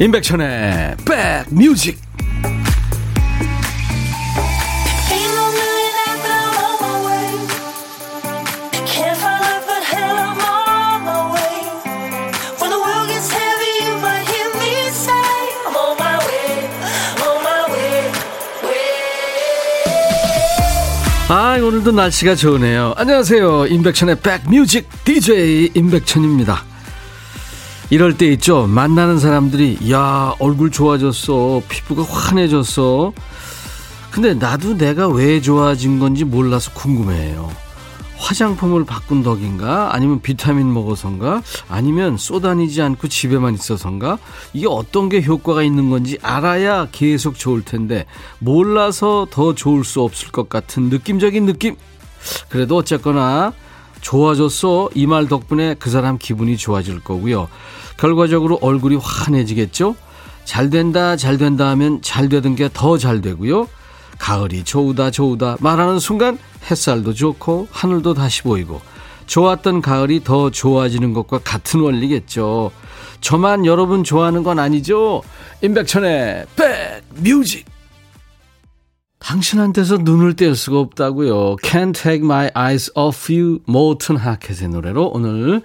임백천의 백뮤직. 아 오늘도 날씨가 좋으네요. 안녕하세요. 임백천의 백뮤직 DJ 임백천입니다 이럴 때 있죠. 만나는 사람들이 야 얼굴 좋아졌어. 피부가 환해졌어. 근데 나도 내가 왜 좋아진 건지 몰라서 궁금해요. 화장품을 바꾼 덕인가? 아니면 비타민 먹어서인가? 아니면 쏘다니지 않고 집에만 있어서인가? 이게 어떤 게 효과가 있는 건지 알아야 계속 좋을 텐데 몰라서 더 좋을 수 없을 것 같은 느낌적인 느낌? 그래도 어쨌거나 좋아졌어 이 말 덕분에 그 사람 기분이 좋아질 거고요. 결과적으로 얼굴이 환해지겠죠? 잘 된다, 잘 된다 하면 잘 되던 게 더 잘 되고요. 가을이 좋으다, 좋으다 말하는 순간 햇살도 좋고 하늘도 다시 보이고 좋았던 가을이 더 좋아지는 것과 같은 원리겠죠. 저만 여러분 좋아하는 건 아니죠? 임백천의 백뮤직 당신한테서 눈을 뗄 수가 없다고요. Can't take my eyes off you 모튼 하켓의 노래로 오늘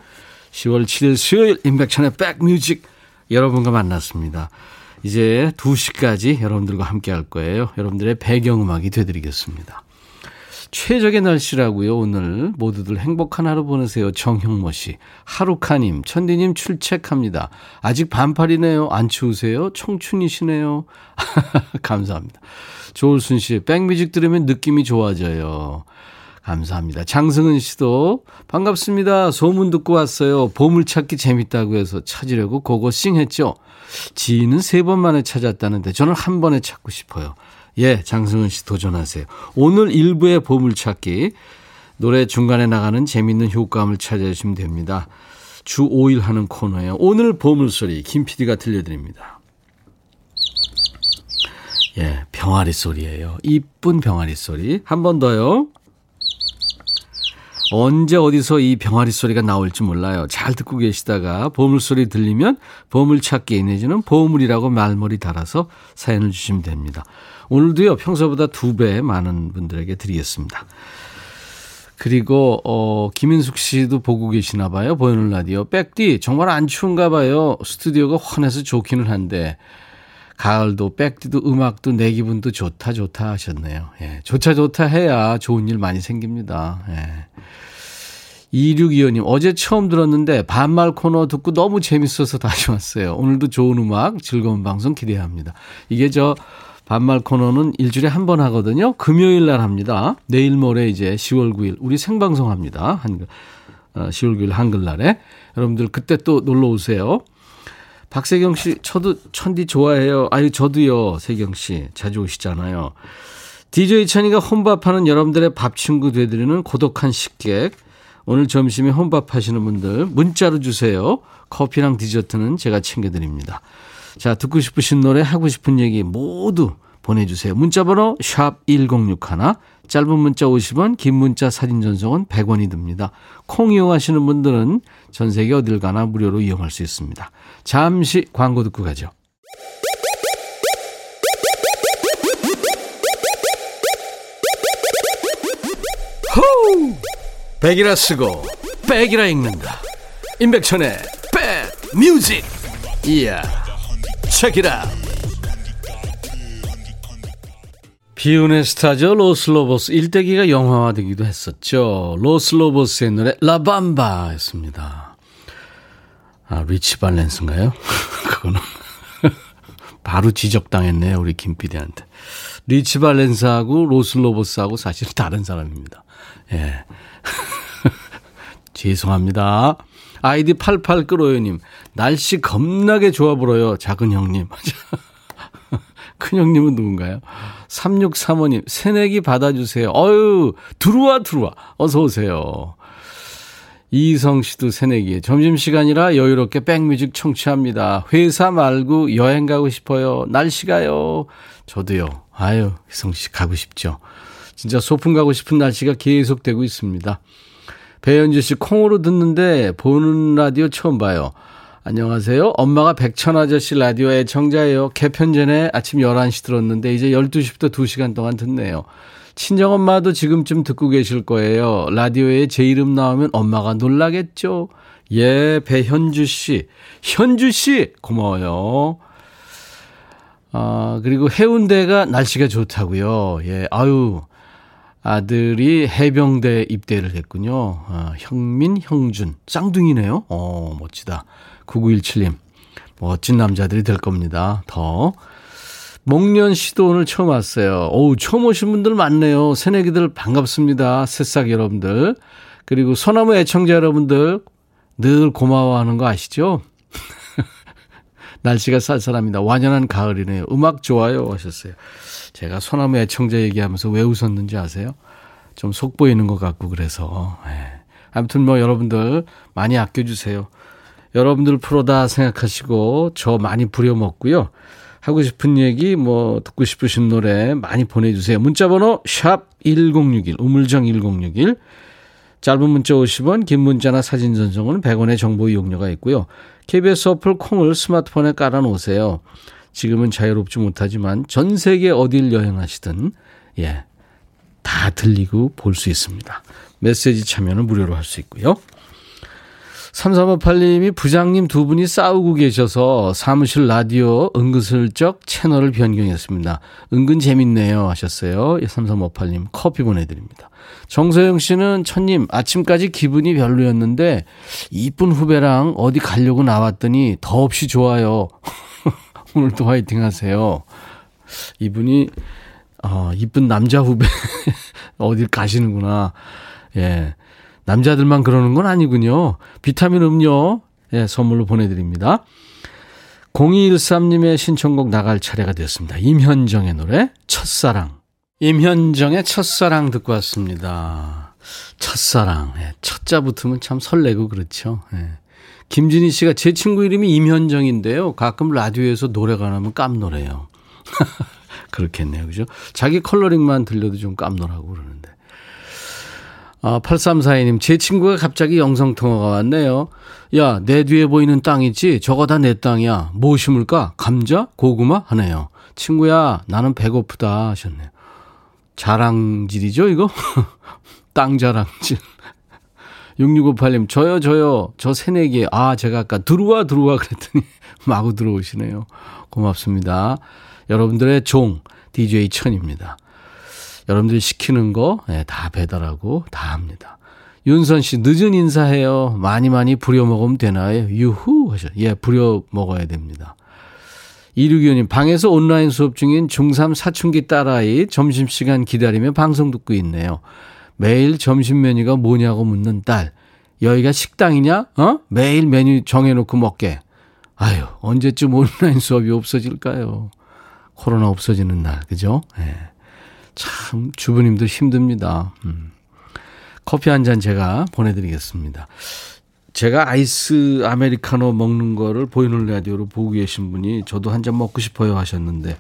10월 7일 수요일 임백천의 백뮤직 여러분과 만났습니다. 이제 2시까지 여러분들과 함께 할 거예요. 여러분들의 배경음악이 되드리겠습니다. 최적의 날씨라고요. 오늘 모두들 행복한 하루 보내세요. 정형모 씨, 하루카님, 천디님 출첵합니다. 아직 반팔이네요. 안 추우세요? 청춘이시네요. 감사합니다. 조울순 씨, 백뮤직 들으면 느낌이 좋아져요. 감사합니다. 장승은 씨도 반갑습니다. 소문 듣고 왔어요. 보물찾기 재밌다고 해서 찾으려고 고고싱 했죠. 지인은 세 번 만에 찾았다는데 저는 한 번에 찾고 싶어요. 예, 장승은 씨 도전하세요. 오늘 일부의 보물찾기 노래 중간에 나가는 재밌는 효과음을 찾아주시면 됩니다. 주 5일 하는 코너예요. 오늘 보물소리 김 PD가 들려드립니다. 예, 병아리 소리예요. 이쁜 병아리 소리. 한 번 더요. 언제 어디서 이 병아리 소리가 나올지 몰라요. 잘 듣고 계시다가 보물소리 들리면 보물찾기 내지는 보물이라고 말머리 달아서 사연을 주시면 됩니다. 오늘도요, 평소보다 두 배 많은 분들에게 드리겠습니다. 그리고, 어, 김인숙 씨도 보고 계시나 봐요. 보이는 라디오. 백디, 정말 안 추운가 봐요. 스튜디오가 환해서 좋기는 한데, 가을도 백디도 음악도 내 기분도 좋다 좋다 하셨네요. 예. 좋다 좋다 해야 좋은 일 많이 생깁니다. 예. 2625님, 어제 처음 들었는데 반말 코너 듣고 너무 재밌어서 다시 왔어요. 오늘도 좋은 음악, 즐거운 방송 기대합니다. 이게 저 반말 코너는 일주일에 한 번 하거든요. 금요일 날 합니다. 내일 모레 이제 10월 9일, 우리 생방송 합니다. 한, 10월 어, 9일 한글날에. 여러분들 그때 또 놀러 오세요. 박세경 씨, 저도 천디 좋아해요. 아유, 저도요, 세경 씨. 자주 오시잖아요. DJ 천이가 혼밥하는 여러분들의 밥 친구 되드리는 고독한 식객. 오늘 점심에 혼밥 하시는 분들 문자로 주세요. 커피랑 디저트는 제가 챙겨드립니다. 자, 듣고 싶으신 노래, 하고 싶은 얘기 모두 보내주세요. 문자번호 샵 1061, 짧은 문자 50원, 긴 문자 사진 전송은 100원이 듭니다. 콩 이용하시는 분들은 전 세계 어딜 가나 무료로 이용할 수 있습니다. 잠시 광고 듣고 가죠. 호우! 백이라 쓰고 back이라 읽는다. 임백천의 Back Music. 이야. 책이라. 비운의 스타죠. 로스 로보스. 일대기가 영화화되기도 했었죠. 로스 로보스의 노래 라밤바였습니다. 아, 리치 발렌스인가요? 그거는 바로 지적당했네요. 우리 김 PD한테. 리치 발렌스하고 로스 로보스하고 사실 다른 사람입니다. 예. 죄송합니다. 아이디 88 끌어요님. 날씨 겁나게 좋아 보여요. 작은 형님. 큰 형님은 누군가요? 3635님, 새내기 받아주세요. 어유 들어와, 들어와. 어서오세요. 이성 씨도 새내기. 점심시간이라 여유롭게 백뮤직 청취합니다. 회사 말고 여행 가고 싶어요. 날씨가요. 저도요. 아유, 이성 씨 가고 싶죠. 진짜 소풍 가고 싶은 날씨가 계속되고 있습니다. 배현주 씨 콩으로 듣는데 보는 라디오 처음 봐요. 안녕하세요. 엄마가 백천 아저씨 라디오 애청자예요. 개편 전에 아침 11시 들었는데 이제 12시부터 2시간 동안 듣네요. 친정엄마도 지금쯤 듣고 계실 거예요. 라디오에 제 이름 나오면 엄마가 놀라겠죠? 예, 배현주 씨. 현주 씨! 고마워요. 아, 그리고 해운대가 날씨가 좋다고요. 예, 아유. 아들이 해병대 입대를 했군요. 아, 형민, 형준. 쌍둥이네요. 어, 멋지다. 9917님. 멋진 남자들이 될 겁니다. 더. 목련 씨도 오늘 처음 왔어요. 어우, 처음 오신 분들 많네요. 새내기들 반갑습니다. 새싹 여러분들. 그리고 소나무 애청자 여러분들 늘 고마워하는 거 아시죠? 날씨가 쌀쌀합니다. 완연한 가을이네요. 음악 좋아요 하셨어요. 제가 소나무 애청자 얘기하면서 왜 웃었는지 아세요? 좀 속 보이는 것 같고 그래서. 네. 아무튼 뭐 여러분들 많이 아껴주세요. 여러분들 프로다 생각하시고 저 많이 부려먹고요. 하고 싶은 얘기 뭐 듣고 싶으신 노래 많이 보내주세요. 문자번호 샵 1061 우물정 1061 짧은 문자 50원 긴 문자나 사진 전송은 100원의 정보 이용료가 있고요. KBS 어플 콩을 스마트폰에 깔아놓으세요. 지금은 자유롭지 못하지만 전 세계 어딜 여행하시든 예, 다 들리고 볼 수 있습니다. 메시지 참여는 무료로 할 수 있고요. 3358님이 부장님 두 분이 싸우고 계셔서 사무실 라디오 은근슬쩍 채널을 변경했습니다. 은근 재밌네요 하셨어요. 3358님 커피 보내드립니다. 정서영 씨는 천님 아침까지 기분이 별로였는데 이쁜 후배랑 어디 가려고 나왔더니 더없이 좋아요. 오늘도 화이팅 하세요. 이분이 어, 이쁜 남자 후배 어딜 가시는구나. 예. 남자들만 그러는 건 아니군요. 비타민 음료 예, 선물로 보내드립니다. 0213님의 신청곡 나갈 차례가 됐습니다. 임현정의 노래 첫사랑. 임현정의 첫사랑 듣고 왔습니다. 첫사랑. 예, 첫자 붙으면 참 설레고 그렇죠. 예. 김진희 씨가 제 친구 이름이 임현정인데요. 가끔 라디오에서 노래가 나면 깜놀해요. 그렇겠네요. 그죠? 자기 컬러링만 들려도 좀 깜놀하고 그러는데. 아, 8342님, 제 친구가 갑자기 영상통화가 왔네요. 야, 내 뒤에 보이는 땅 있지? 저거 다 내 땅이야. 뭐 심을까? 감자? 고구마? 하네요. 친구야, 나는 배고프다. 하셨네요. 자랑질이죠, 이거? 땅 자랑질. 6658님, 저요, 저요. 저 새내기. 아, 제가 아까 들어와, 들어와. 그랬더니 마구 들어오시네요. 고맙습니다. 여러분들의 종, DJ 천입니다. 여러분들이 시키는 거다 예, 배달하고 다 합니다. 윤선 씨, 늦은 인사해요. 많이 많이 부려 먹으면 되나요? 유후! 하셔. 예, 부려 먹어야 됩니다. 이류기님, 방에서 온라인 수업 중인 중3 사춘기 딸아이 점심시간 기다리며 방송 듣고 있네요. 매일 점심 메뉴가 뭐냐고 묻는 딸. 여기가 식당이냐? 어? 매일 메뉴 정해놓고 먹게. 아유, 언제쯤 온라인 수업이 없어질까요? 코로나 없어지는 날, 그죠? 예. 참 주부님들 힘듭니다. 음. 커피 한 잔 제가 보내드리겠습니다. 제가 아이스 아메리카노 먹는 거를 보이는 라디오로 보고 계신 분이 저도 한 잔 먹고 싶어요 하셨는데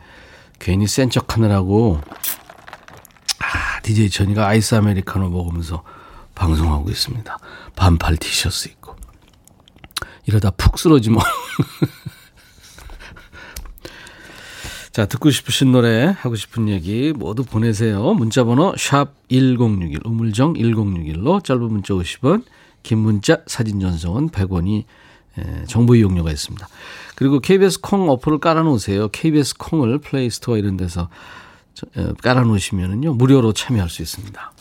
괜히 센 척 하느라고 아, DJ 천이가 아이스 아메리카노 먹으면서 방송하고 있습니다. 반팔 티셔츠 입고. 이러다 푹 쓰러지 뭐. 자, 듣고 싶으신 노래, 하고 싶은 얘기 모두 보내세요. 문자번호 샵 1061, 우물정 1061로 짧은 문자 50원, 긴 문자 사진 전송은 100원이 정보 이용료가 있습니다. 그리고 KBS 콩 어플을 깔아놓으세요. KBS 콩을 플레이 스토어 이런 데서 깔아놓으시면요 무료로 참여할 수 있습니다.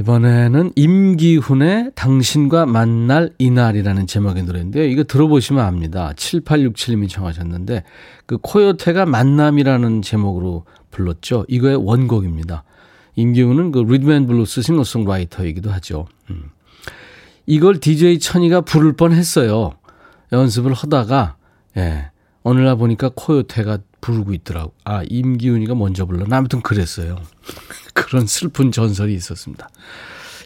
이번에는 임기훈의 당신과 만난 이날이라는 제목의 노래인데요. 이거 들어보시면 압니다. 7867님이 청하셨는데 그 코요테가 만남이라는 제목으로 불렀죠. 이거의 원곡입니다. 임기훈은 그 리듬 앤 블루스 싱어송라이터이기도 하죠. 음. 이걸 DJ 천이가 부를 뻔 했어요. 연습을 하다가 예. 어느 날 보니까 코요테가 부르고 있더라고. 아, 임기훈이가 먼저 불렀나? 아무튼 그랬어요. 그런 슬픈 전설이 있었습니다.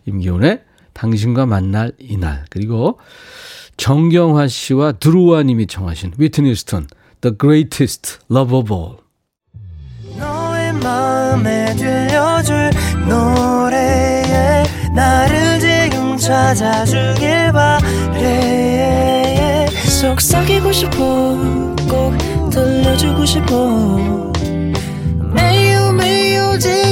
임기훈의 당신과 만날 이날. 그리고 정경화 씨와 드루와 님이 청하신 위트니 스턴 The Greatest Love of All. 너의 마음에 들려줄 노래에 나를 지금 찾아주길 바래 속삭이고 싶어 꼭 들려주고 싶어 매우 매우 지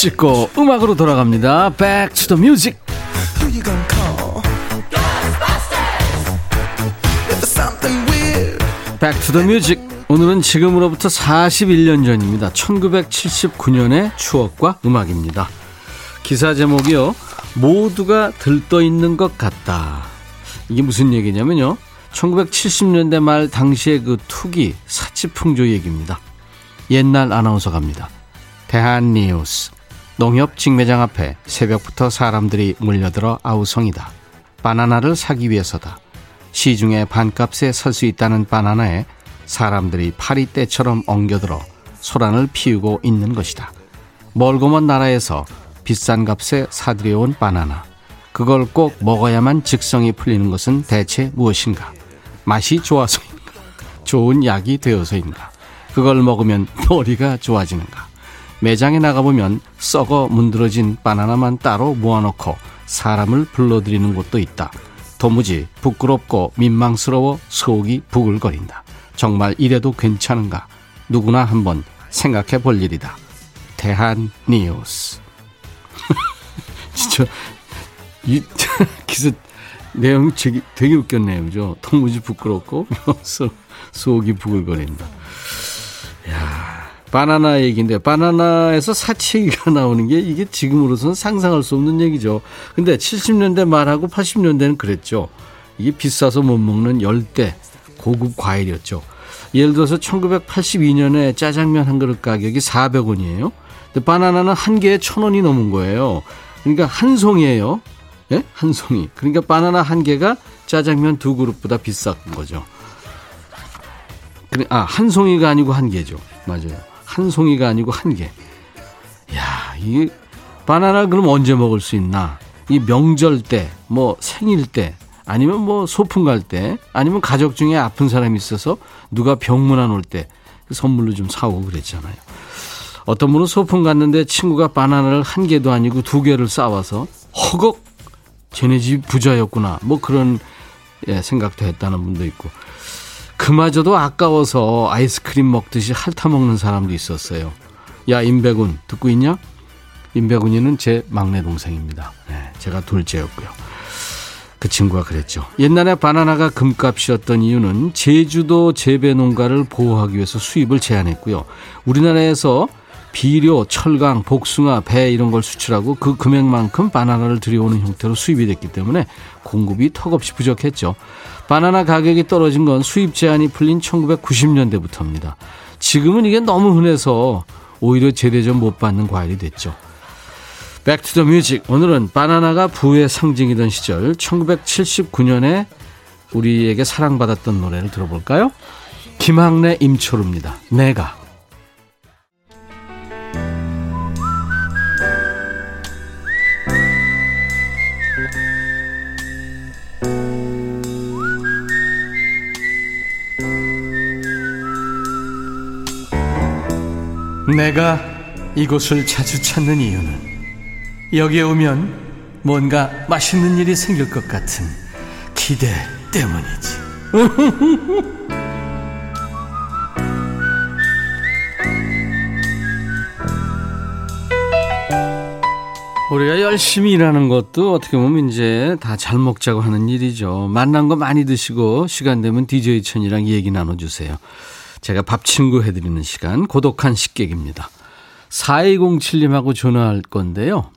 찍고 음악으로 돌아갑니다. Back to the music. The music. 오늘은 지금으로부터 41년 전입니다. 1979년의 추억과 음악입니다. 기사 제목이요. 모두가 들떠 있는 것 같다. 이게 무슨 얘기냐면요. 1970년대 말 당시의 그 투기, 사치풍조 얘기입니다. 옛날 아나운서 갑니다. 대한뉴스. 농협 직매장 앞에 새벽부터 사람들이 몰려들어 아우성이다. 바나나를 사기 위해서다. 시중에 반값에 살 수 있다는 바나나에 사람들이 파리 떼처럼 엉겨들어 소란을 피우고 있는 것이다. 멀고 먼 나라에서 비싼 값에 사들여온 바나나. 그걸 꼭 먹어야만 직성이 풀리는 것은 대체 무엇인가? 맛이 좋아서인가? 좋은 약이 되어서인가? 그걸 먹으면 머리가 좋아지는가? 매장에 나가보면 썩어 문드러진 바나나만 따로 모아놓고 사람을 불러들이는 곳도 있다. 도무지 부끄럽고 민망스러워 속이 부글거린다. 정말 이래도 괜찮은가? 누구나 한번 생각해 볼 일이다. 대한 뉴스. 진짜 이 기사 내용 되게, 되게 웃겼네요. 그죠? 도무지 부끄럽고 속이 부글거린다. 야, 바나나 얘기인데 바나나에서 사치기가 나오는 게 이게 지금으로서는 상상할 수 없는 얘기죠. 근데 70년대 말하고 80년대는 그랬죠. 이게 비싸서 못 먹는 열대 고급 과일이었죠. 예를 들어서 1982년에 짜장면 한 그릇 가격이 400원이에요. 근데 바나나는 한 개에 1000원이 넘은 거예요. 그러니까 한 송이에요. 예? 한 송이. 그러니까 바나나 한 개가 짜장면 두 그릇보다 비싼 거죠. 아, 한 송이가 아니고 한 개죠. 맞아요. 한 송이가 아니고 한 개. 야, 이 바나나 그럼 언제 먹을 수 있나? 이 명절 때, 뭐 생일 때, 아니면 뭐 소풍 갈 때, 아니면 가족 중에 아픈 사람이 있어서 누가 병문 안 올 때 선물로 좀 사오고 그랬잖아요. 어떤 분은 소풍 갔는데 친구가 바나나를 한 개도 아니고 두 개를 싸와서 허걱 쟤네 집 부자였구나 뭐 그런 예, 생각도 했다는 분도 있고 그마저도 아까워서 아이스크림 먹듯이 핥아 먹는 사람도 있었어요. 야 임백운 듣고 있냐? 임백운이는 제 막내 동생입니다. 네, 제가 둘째였고요. 그 친구가 그랬죠. 옛날에 바나나가 금값이었던 이유는 제주도 재배 농가를 보호하기 위해서 수입을 제한했고요. 우리나라에서 비료, 철강, 복숭아, 배 이런 걸 수출하고 그 금액만큼 바나나를 들여오는 형태로 수입이 됐기 때문에 공급이 턱없이 부족했죠. 바나나 가격이 떨어진 건 수입 제한이 풀린 1990년대부터입니다. 지금은 이게 너무 흔해서 오히려 제대접 못 받는 과일이 됐죠. Back to the Music 오늘은 바나나가 부의 상징이던 시절 1979년에 우리에게 사랑받았던 노래를 들어볼까요? 김학래 임철우입니다. 내가 내가 이곳을 자주 찾는 이유는 여기에 오면 뭔가 맛있는 일이 생길 것 같은 기대 때문이지. 우리가 열심히 일하는 것도 어떻게 보면 이제 다 잘 먹자고 하는 일이죠. 만난 거 많이 드시고 시간 되면 DJ 천이랑 얘기 나눠주세요. 제가 밥 친구 해드리는 시간 고독한 식객입니다. 4207님하고 전화할 건데요.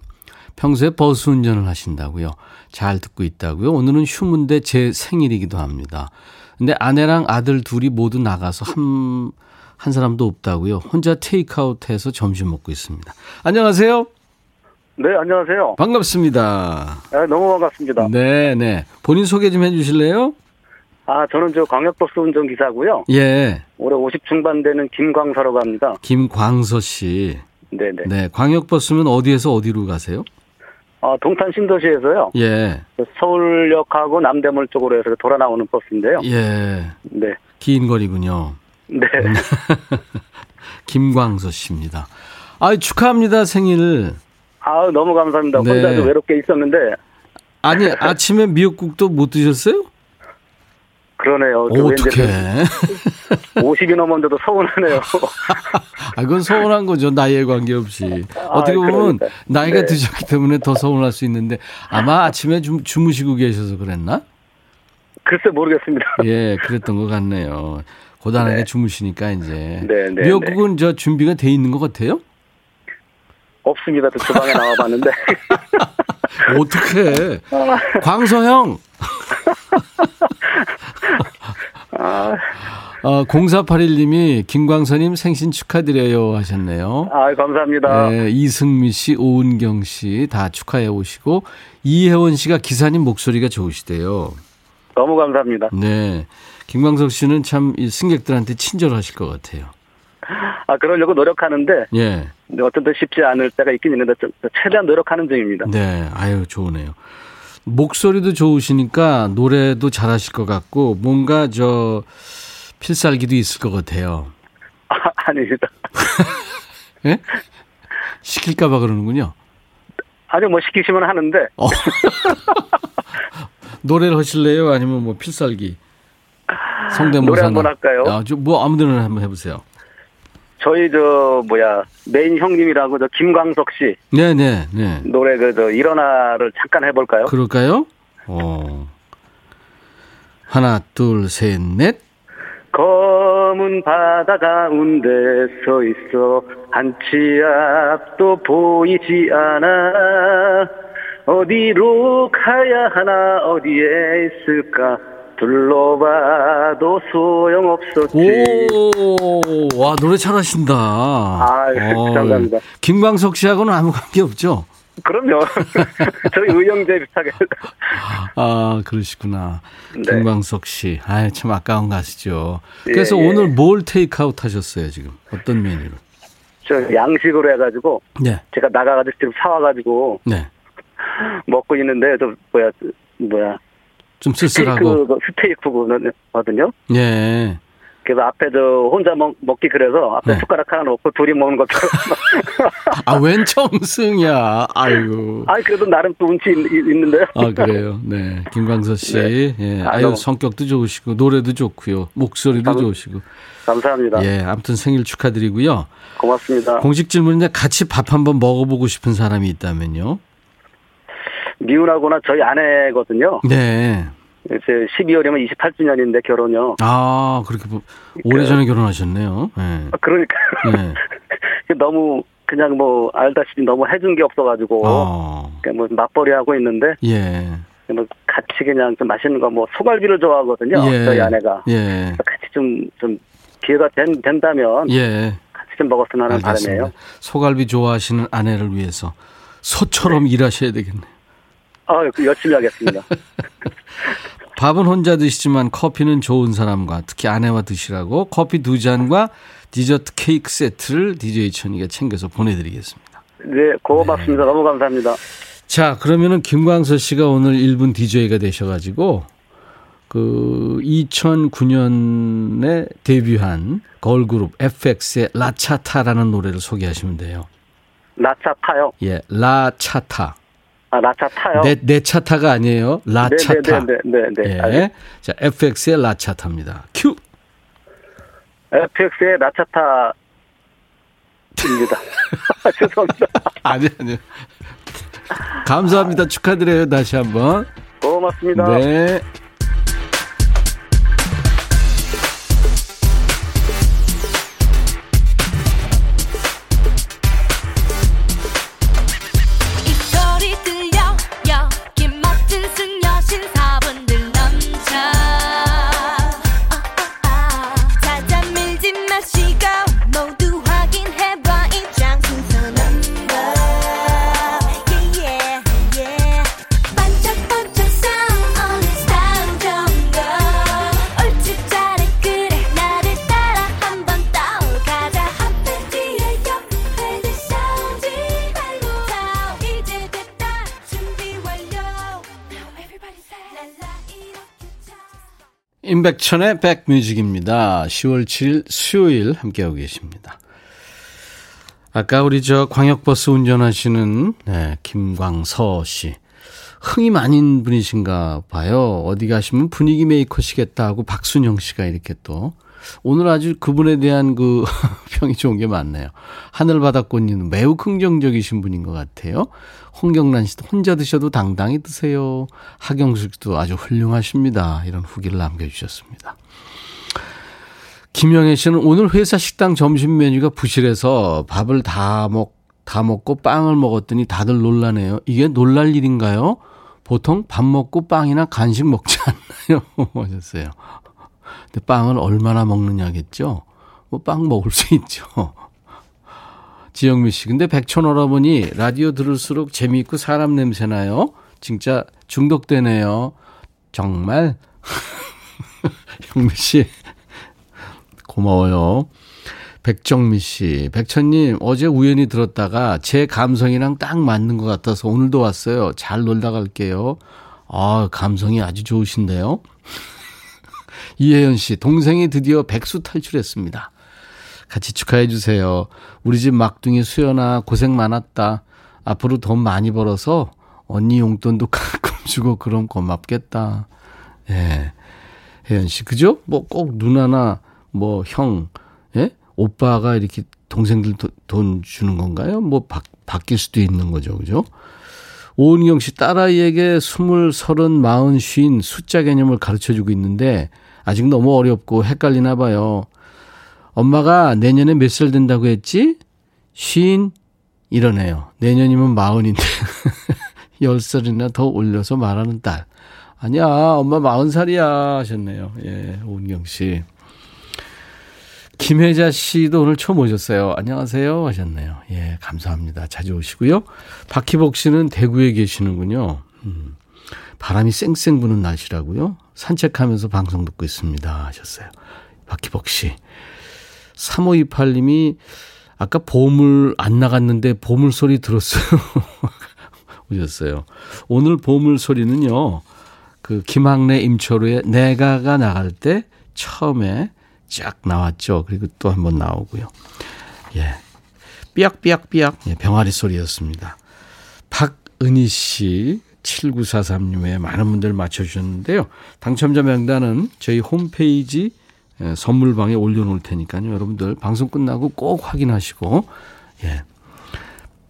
평소에 버스 운전을 하신다고요. 잘 듣고 있다고요. 오늘은 휴문대 제 생일이기도 합니다. 근데 아내랑 아들 둘이 모두 나가서 한, 한 사람도 없다고요. 혼자 테이크아웃 해서 점심 먹고 있습니다. 안녕하세요. 네, 안녕하세요. 반갑습니다. 네, 너무 반갑습니다. 네, 네. 본인 소개 좀 해주실래요? 아, 저는 저 광역버스 운전기사고요. 예. 올해 50 중반 되는 김광서라고 합니다. 김광서 씨. 네네. 네. 광역버스면 어디에서 어디로 가세요? 아, 동탄 신도시에서요. 예. 서울역하고 남대문 쪽으로 해서 돌아 나오는 버스인데요. 예. 네. 긴 거리군요. 네. 김광서 씨입니다. 아 축하합니다, 생일. 아, 너무 감사합니다. 네. 혼자도 외롭게 있었는데 아니, 아침에 미역국도 못 드셨어요? 그러네요. 오, 어떡해. 50이 넘었는데도 서운하네요. 아, 그건 서운한 거죠. 나이에 관계없이. 어떻게 보면 그러니까요. 나이가 네. 드셨기 때문에 더 서운할 수 있는데 아마 아침에 좀 주무시고 계셔서 그랬나? 글쎄 모르겠습니다. 예, 그랬던 것 같네요. 고단하게 네. 주무시니까 이제. 네, 네, 미역국은 저 준비가 돼 있는 것 같아요? 없습니다. 또 주방에 나와봤는데. 어떡해. 광서형. 아, 어, 0481님이 김광서님 생신 축하드려요 하셨네요. 아, 감사합니다. 네, 이승미 씨, 오은경 씨 다 축하해 오시고 이혜원 씨가 기사님 목소리가 좋으시대요. 너무 감사합니다. 네. 김광석 씨는 참이 승객들한테 친절하실 것 같아요. 아, 그러려고 노력하는데 예. 때 쉽지 않을 때가 있긴 있는데 최대한 노력하는 중입니다. 네. 아유, 좋으네요. 목소리도 좋으시니까 노래도 잘하실 것 같고 뭔가 저 필살기도 있을 것 같아요. 아, 아닙니다. 예? 시킬까봐 그러는군요. 아주 뭐 시키시면 하는데 어. 노래를 하실래요? 아니면 뭐 필살기? 성대모사 노래 한번 할까요? 아, 저뭐 아무데나 한번 해보세요. 저희 저 뭐야 메인 형님이라고 저 김광석 씨 네네 네. 노래 그 저 일어나를 잠깐 해볼까요? 그럴까요? 어. 하나 둘 셋 넷. 검은 바다 가운데 서 있어 한 치 앞도 보이지 않아 어디로 가야 하나 어디에 있을까 둘러봐도 소용없었지 오, 와 노래 잘하신다. 아유, 감사합니다. 김광석 씨하고는 아무 관계 없죠? 그럼요 저희 의형제 비슷하게 아 그러시구나. 네. 김광석 씨, 아 참 아까운 가시죠. 그래서 예, 예. 오늘 뭘 테이크아웃 하셨어요 지금? 어떤 메뉴를? 저 양식으로 해가지고 네, 제가 나가가지고 지금 사와가지고 네. 먹고 있는데 저 뭐야 뭐야 좀 쓸쓸하고. 스테이크 스테이크거든요. 예. 그래서 앞에 저 혼자 먹, 먹기 그래서 앞에 네. 숟가락 하나 놓고 둘이 먹는 것처럼. 아, 웬 청승이야. 아이고. 아니 그래도 나름 또 운치 있, 있는데요. 아, 그래요. 네. 김광서 씨. 네. 예. 아, 아유, 너무- 성격도 좋으시고, 노래도 좋고요. 목소리도 감- 좋으시고. 감사합니다. 예. 아무튼 생일 축하드리고요. 고맙습니다. 공식 질문인데 같이 밥 한번 먹어보고 싶은 사람이 있다면요. 미운하거나 저희 아내거든요. 네. 이제 12월이면 28주년인데 결혼요. 아, 그렇게 보- 오래 전에 결혼하셨네요. 예. 아, 그러니까 네. 너무 그냥 뭐 알다시피 너무 해준 게 없어가지고 어. 뭐 맞벌이 하고 있는데 예. 뭐 같이 그냥 좀 맛있는 거 뭐 소갈비를 좋아하거든요. 예. 저희 아내가 예. 같이 좀좀 기회가 된, 된다면 예. 같이 좀 먹었으면 하는 알겠습니다. 바람이에요. 소갈비 좋아하시는 아내를 위해서 소처럼 일하셔야 되겠네요. 아, 열심히 하겠습니다. 밥은 혼자 드시지만 커피는 좋은 사람과 특히 아내와 드시라고 커피 두 잔과 디저트 케이크 세트를 DJ 천이가 챙겨서 보내드리겠습니다. 네, 고맙습니다. 너무 감사합니다. 자, 그러면은 김광서 씨가 오늘 1분 DJ가 되셔가지고 그 2009년에 데뷔한 걸그룹 FX의 라차타라는 노래를 소개하시면 돼요. 라차 타요. 예, 라차타. 아, 라차 타요. 내, 내 차 타가 아니에요. 라차타. 네, 네, 네, 네, 네. 예. 자, FX의 라차 타입니다. 큐. FX의 라차 타 입니다. 죄송합니다. 아니, 아니. 감사합니다. 축하드려요. 다시 한번. 고맙습니다. 네. 임백천의 백뮤직입니다. 10월 7일 수요일 함께하고 계십니다. 아까 우리 저 광역버스 운전하시는 네, 김광서 씨. 흥이 많은 분이신가 봐요. 어디 가시면 분위기 메이커시겠다 하고 박순영 씨가 이렇게 또 오늘 아주 그분에 대한 그 평이 좋은 게 많네요. 하늘바다꽃님 매우 긍정적이신 분인 것 같아요. 홍경란 씨도 혼자 드셔도 당당히 드세요. 하경숙 씨도 아주 훌륭하십니다. 이런 후기를 남겨주셨습니다. 김영애 씨는 오늘 회사 식당 점심 메뉴가 부실해서 밥을 다 먹, 다 먹고 빵을 먹었더니 다들 놀라네요. 이게 놀랄 일인가요? 보통 밥 먹고 빵이나 간식 먹지 않나요? 하셨어요. 근데 빵을 얼마나 먹느냐겠죠? 뭐 빵 먹을 수 있죠. 지영미 씨. 근데 백천 할아버니 라디오 들을수록 재미있고 사람 냄새 나요. 진짜 중독되네요. 정말. 영미 씨. 고마워요. 백정미 씨. 백천님, 어제 우연히 들었다가 제 감성이랑 딱 맞는 것 같아서 오늘도 왔어요. 잘 놀다 갈게요. 아, 감성이 아주 좋으신데요. 이혜연 씨, 동생이 드디어 백수 탈출했습니다. 같이 축하해 주세요. 우리 집 막둥이 수연아 고생 많았다. 앞으로 돈 많이 벌어서 언니 용돈도 가끔 주고 그럼 고맙겠다. 예. 혜연 씨, 그죠? 뭐 꼭 누나나 뭐 형, 예? 오빠가 이렇게 동생들 도, 돈 주는 건가요? 뭐 바, 바뀔 수도 있는 거죠. 그죠? 오은경 씨 딸아이에게 스물, 서른, 마흔, 쉰 숫자 개념을 가르쳐 주고 있는데 아직 너무 어렵고 헷갈리나 봐요. 엄마가 내년에 몇 살 된다고 했지? 쉰 이러네요. 내년이면 마흔인데 열 살이나 더 올려서 말하는 딸. 아니야, 엄마 마흔 살이야 하셨네요. 예, 오은경 씨. 김혜자 씨도 오늘 처음 오셨어요. 안녕하세요 하셨네요. 예, 감사합니다. 자주 오시고요. 박희복 씨는 대구에 계시는군요. 음, 바람이 쌩쌩 부는 날씨라고요. 산책하면서 방송 듣고 있습니다 하셨어요. 박희복 씨. 3528님이 아까 보물 안 나갔는데 보물 소리 들었어요. 오셨어요. 오늘 보물 소리는요. 그 김학래 임철우의 내가가 나갈 때 처음에 쫙 나왔죠. 그리고 또 한 번 나오고요. 예. 삐약삐약삐약 예, 병아리 소리였습니다. 박은희 씨 7943님에 많은 분들 맞춰주셨는데요. 당첨자 명단은 저희 홈페이지 예, 선물방에 올려놓을 테니까요. 여러분들 방송 끝나고 꼭 확인하시고 예,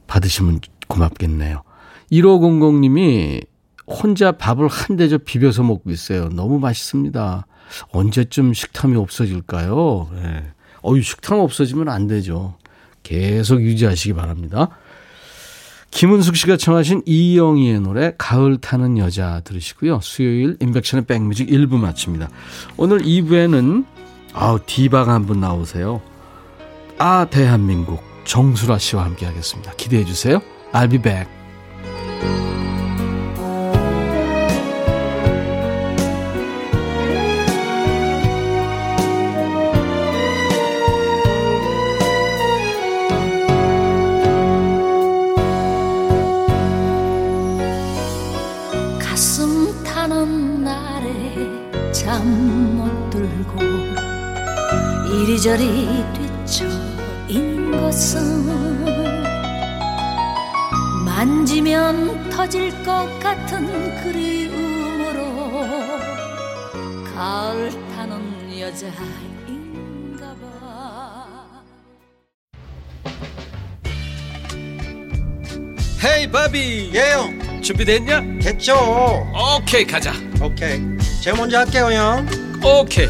받으시면 고맙겠네요. 1500님이 혼자 밥을 한 대접 비벼서 먹고 있어요. 너무 맛있습니다. 언제쯤 식탐이 없어질까요? 예. 어유 식탐 없어지면 안 되죠. 계속 유지하시기 바랍니다. 김은숙 씨가 청하신 이영희의 노래 가을 타는 여자 들으시고요. 수요일 인백션의 백뮤직 1부 마칩니다. 오늘 2부에는 아우 디바가 한 분 나오세요. 아 대한민국 정수라 씨와 함께 하겠습니다. 기대해 주세요. I'll be back. 이리저리 뒤쳐 있는 것은 만지면 터질 것 같은 그리움으로 가을 타는 여자인가 봐. 헤이 바비. 예영. 준비됐냐? 됐죠. 오케이 가자. 오케이. 제가 먼저 할게요 형. 오케이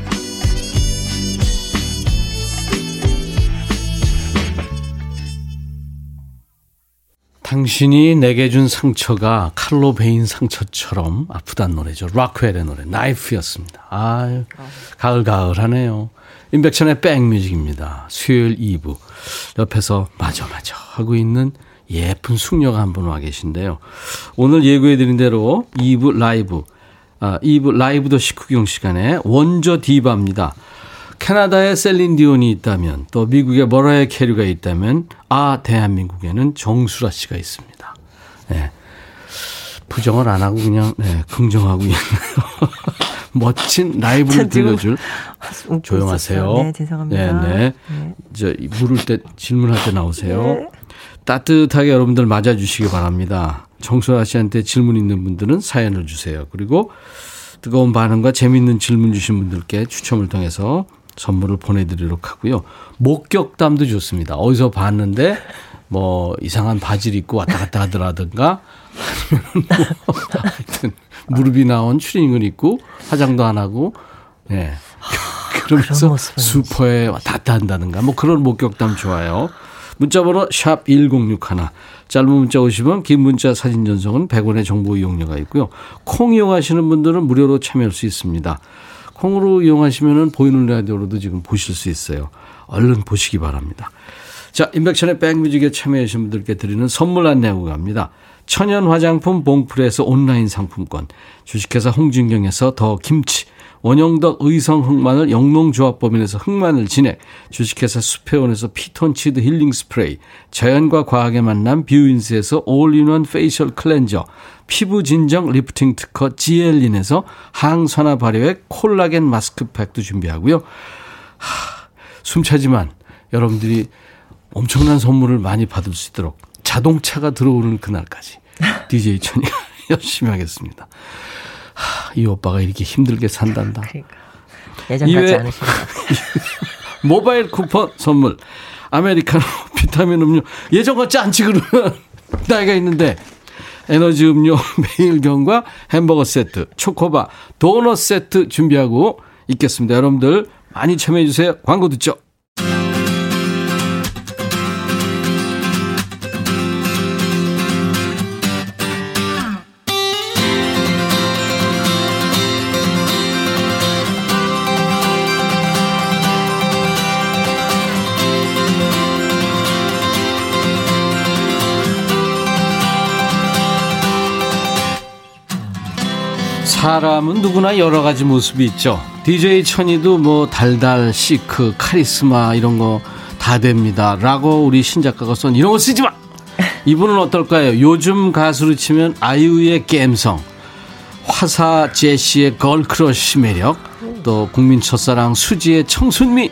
당신이 내게 준 상처가 칼로 베인 상처처럼 아프단 노래죠. 락웰의 노래 나이프였습니다. 아유 가을 가을하네요. 임백천의 백뮤직입니다. 수요일 2부. 옆에서 맞아 맞아 하고 있는 예쁜 숙녀가 한 분 와 계신데요. 오늘 예고해드린 대로 2부 라이브, 아, 2부 라이브 더 식후경 시간에 원조 디바입니다. 캐나다에 셀린 디온이 있다면 또 미국에 머라이어 캐리가 있다면 아 대한민국에는 정수라 씨가 있습니다. 네. 부정을 안 하고 그냥 네, 긍정하고 있네요. 멋진 라이브를 들려줄 조용하세요. 네, 죄송합니다. 네, 네. 네. 저 물을 때 질문할 때 나오세요. 네. 따뜻하게 여러분들 맞아 주시기 바랍니다. 정수라 씨한테 질문 있는 분들은 사연을 주세요. 그리고 뜨거운 반응과 재미있는 질문 주신 분들께 추첨을 통해서 선물을 보내드리도록 하고요. 목격담도 좋습니다. 어디서 봤는데 뭐 이상한 바지를 입고 왔다 갔다 하더라든가 아니면 뭐 하여튼 무릎이 나온 추리닝을 입고 화장도 안 하고 예. 그러면서 모습은 슈퍼에 왔다 갔다 한다든가 뭐 그런 목격담 좋아요. 문자번호 샵 1061. 짧은 문자 50원, 긴 문자 사진 전송은 100원의 정보 이용료가 있고요. 콩 이용하시는 분들은 무료로 참여할 수 있습니다. 콩으로 이용하시면 보이는 라디오로도 지금 보실 수 있어요. 얼른 보시기 바랍니다. 자, 인백션의 백뮤직에 참여하신 분들께 드리는 선물 안내하고 갑니다. 천연 화장품 봉프레에서 온라인 상품권, 주식회사 홍진경에서 더 김치, 원형덕 의성 흑마늘 영농조합법인에서 흑마늘 진액, 주식회사 수페온에서 피톤치드 힐링 스프레이, 자연과 과학의 만남 뷰인스에서 all-in-one facial cleanser, 피부 진정 리프팅 특허 지엘린에서 항산화 발효액 콜라겐 마스크팩도 준비하고요. 하, 숨차지만 여러분들이 엄청난 선물을 많이 받을 수 있도록 자동차가 들어오는 그날까지 DJ 천이가 열심히 하겠습니다. 하, 이 오빠가 이렇게 힘들게 산단다. 그러니까 예전 같지 이외- 않으십니다. 모바일 쿠폰 선물. 아메리카노 비타민 음료. 예전 같지 않지 그러면 나이가 있는데 에너지 음료 매일경과 햄버거 세트, 초코바, 도넛 세트 준비하고 있겠습니다. 여러분들 많이 참여해 주세요. 광고 듣죠. 사람은 누구나 여러 가지 모습이 있죠. DJ 천이도 뭐 달달, 시크, 카리스마 이런 거 다 됩니다. 라고 우리 신작가가 써논 이런 거 쓰지 마! 이분은 어떨까요? 요즘 가수로 치면 아이유의 갬성, 화사 제시의 girl crush 매력, 또 국민 첫사랑 수지의 청순미.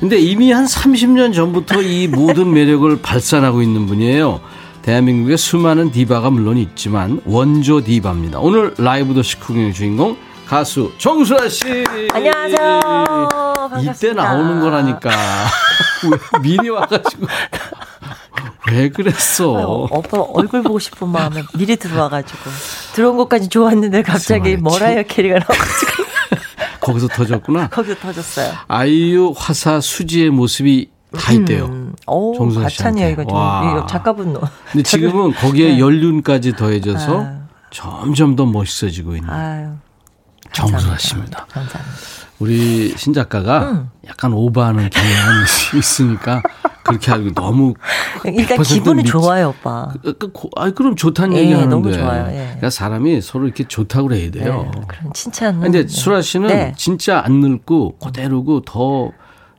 근데 이미 한 30년 전부터 이 모든 매력을 발산하고 있는 분이에요. 대한민국의 수많은 디바가 물론 있지만 원조 디바입니다. 오늘 라이브 더 식후경의 주인공 가수 정수라 씨. 안녕하세요. 반갑습니다. 이때 나오는 거라니까. 왜 미리 와가지고 왜 그랬어? 아유, 오빠 얼굴 보고 싶은 마음에 미리 들어와가지고 들어온 것까지 좋았는데 갑자기. 머라이어 캐리가 나와가지고 거기서 터졌구나. 거기서 터졌어요. 아이유, 화사, 수지의 모습이 다 있대요. 음, 오, 정수라 과찬이에요 씨한테. 이거 좀 와. 이거 작가분 노. 근데 지금은 거기에 네. 연륜까지 더해져서 아유. 점점 더 멋있어지고 있는 아유. 감사합니다. 씨입니다. 감사합니다. 우리 신 작가가 음. 약간 오버하는 경향이 있으니까 그렇게 알고 너무 일단 100% 기분이 믿지- 좋아요, 오빠. 그, 그, 고- 아이, 그럼 좋다는 예, 얘기 하는데. 너무 좋아요, 예. 그러니까 사람이 서로 이렇게 좋다고 그래야 돼요. 네, 그런 칭찬은. 근데 네. 수라 씨는 네. 진짜 안 늙고 그대로고 더이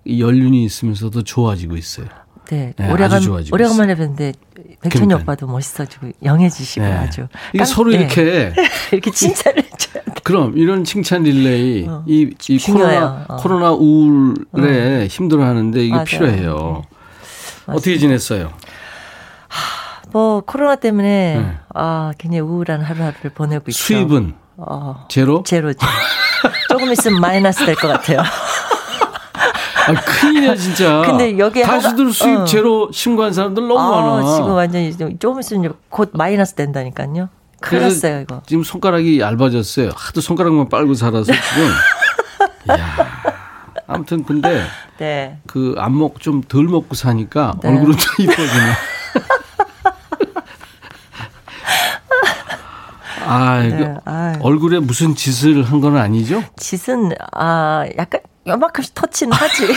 연륜이 있으면서 더 좋아지고 있어요. 네, 네, 오래간 아주 좋아지고 오래간만에 뵀는데 백천이 그러니까요. 오빠도 멋있어지고 영해지시고 네. 아주 이게 깜- 서로 네. 이렇게 이렇게 칭찬을 해줘야 돼. 그럼 이런 칭찬 릴레이 어, 이, 이 중요해요. 코로나 어. 코로나 우울에 힘들어하는데 이게 맞아요. 필요해요. 네. 어떻게 지냈어요? 뭐 코로나 때문에 네. 아 굉장히 우울한 하루하루를 보내고 있죠. 수입은 어, 제로? 제로죠. 조금 있으면 마이너스 될 것 같아요. 아, 큰일이야 진짜. 근데 여기 가수들 하나- 수입 어. 제로 신고한 사람들 너무 아, 많아. 지금 완전히 좀- 조금 있으면 곧 마이너스 된다니까요. 큰일 났어요 이거. 지금 손가락이 얇아졌어요. 하도 손가락만 빨고 살아서 지금. 야 아무튼 근데 네. 그 안목 좀 덜 먹고 사니까 네. 얼굴은 좀 이뻐지네. 아, 네. 그. 얼굴에 무슨 짓을 한 건 아니죠? 짓은 아 약간 요만큼씩 터치는 하지.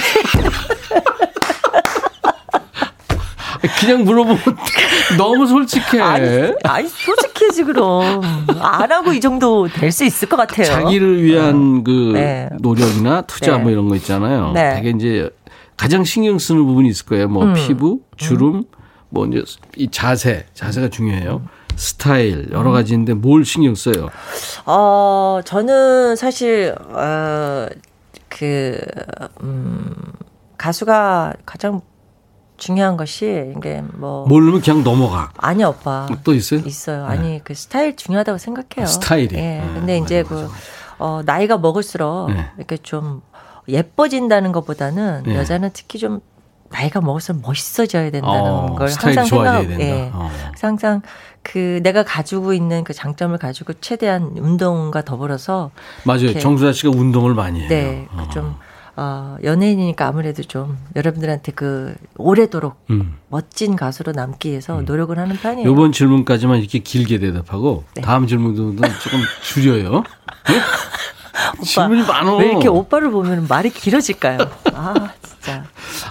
그냥 물어보면 너무 솔직해. 아니, 아니, 솔직해지, 그럼. 안 하고 이 정도 될 수 있을 것 같아요. 자기를 위한 그 네. 노력이나 투자 네. 뭐 이런 거 있잖아요. 네. 되게 이제 가장 신경 쓰는 부분이 있을 거예요. 뭐 음. 피부, 주름, 뭐 이제 이 자세, 자세가 중요해요. 스타일 여러 음. 가지인데 뭘 신경 써요? 어, 저는 사실, 어, 그, 음, 가수가 가장 중요한 것이, 이게 뭐. 모르면 그냥 넘어가. 아니, 오빠. 또 있어요? 있어요. 아니, 그 스타일 중요하다고 생각해요. 스타일이. 예. 음, 근데 이제 맞아, 그, 맞아. 어, 나이가 먹을수록 네. 이렇게 좀 예뻐진다는 것보다는 네. 여자는 특히 좀 나이가 먹을수록 멋있어져야 된다는 어, 걸 항상 좋아져야 생각, 된다. 예. 어. 항상 그 내가 가지고 있는 그 장점을 가지고 최대한 운동과 더불어서 맞아요. 정수아 씨가 운동을 많이 해요. 네, 어. 그좀 어, 연예인이니까 아무래도 좀 여러분들한테 그 오래도록 음. 멋진 가수로 남기 위해서 노력을 하는 편이에요. 요번 질문까지만 이렇게 길게 대답하고 네. 다음 질문도 조금 줄여요. 네? 질문이 많어. 왜 이렇게 오빠를 보면 말이 길어질까요? 아, 진짜.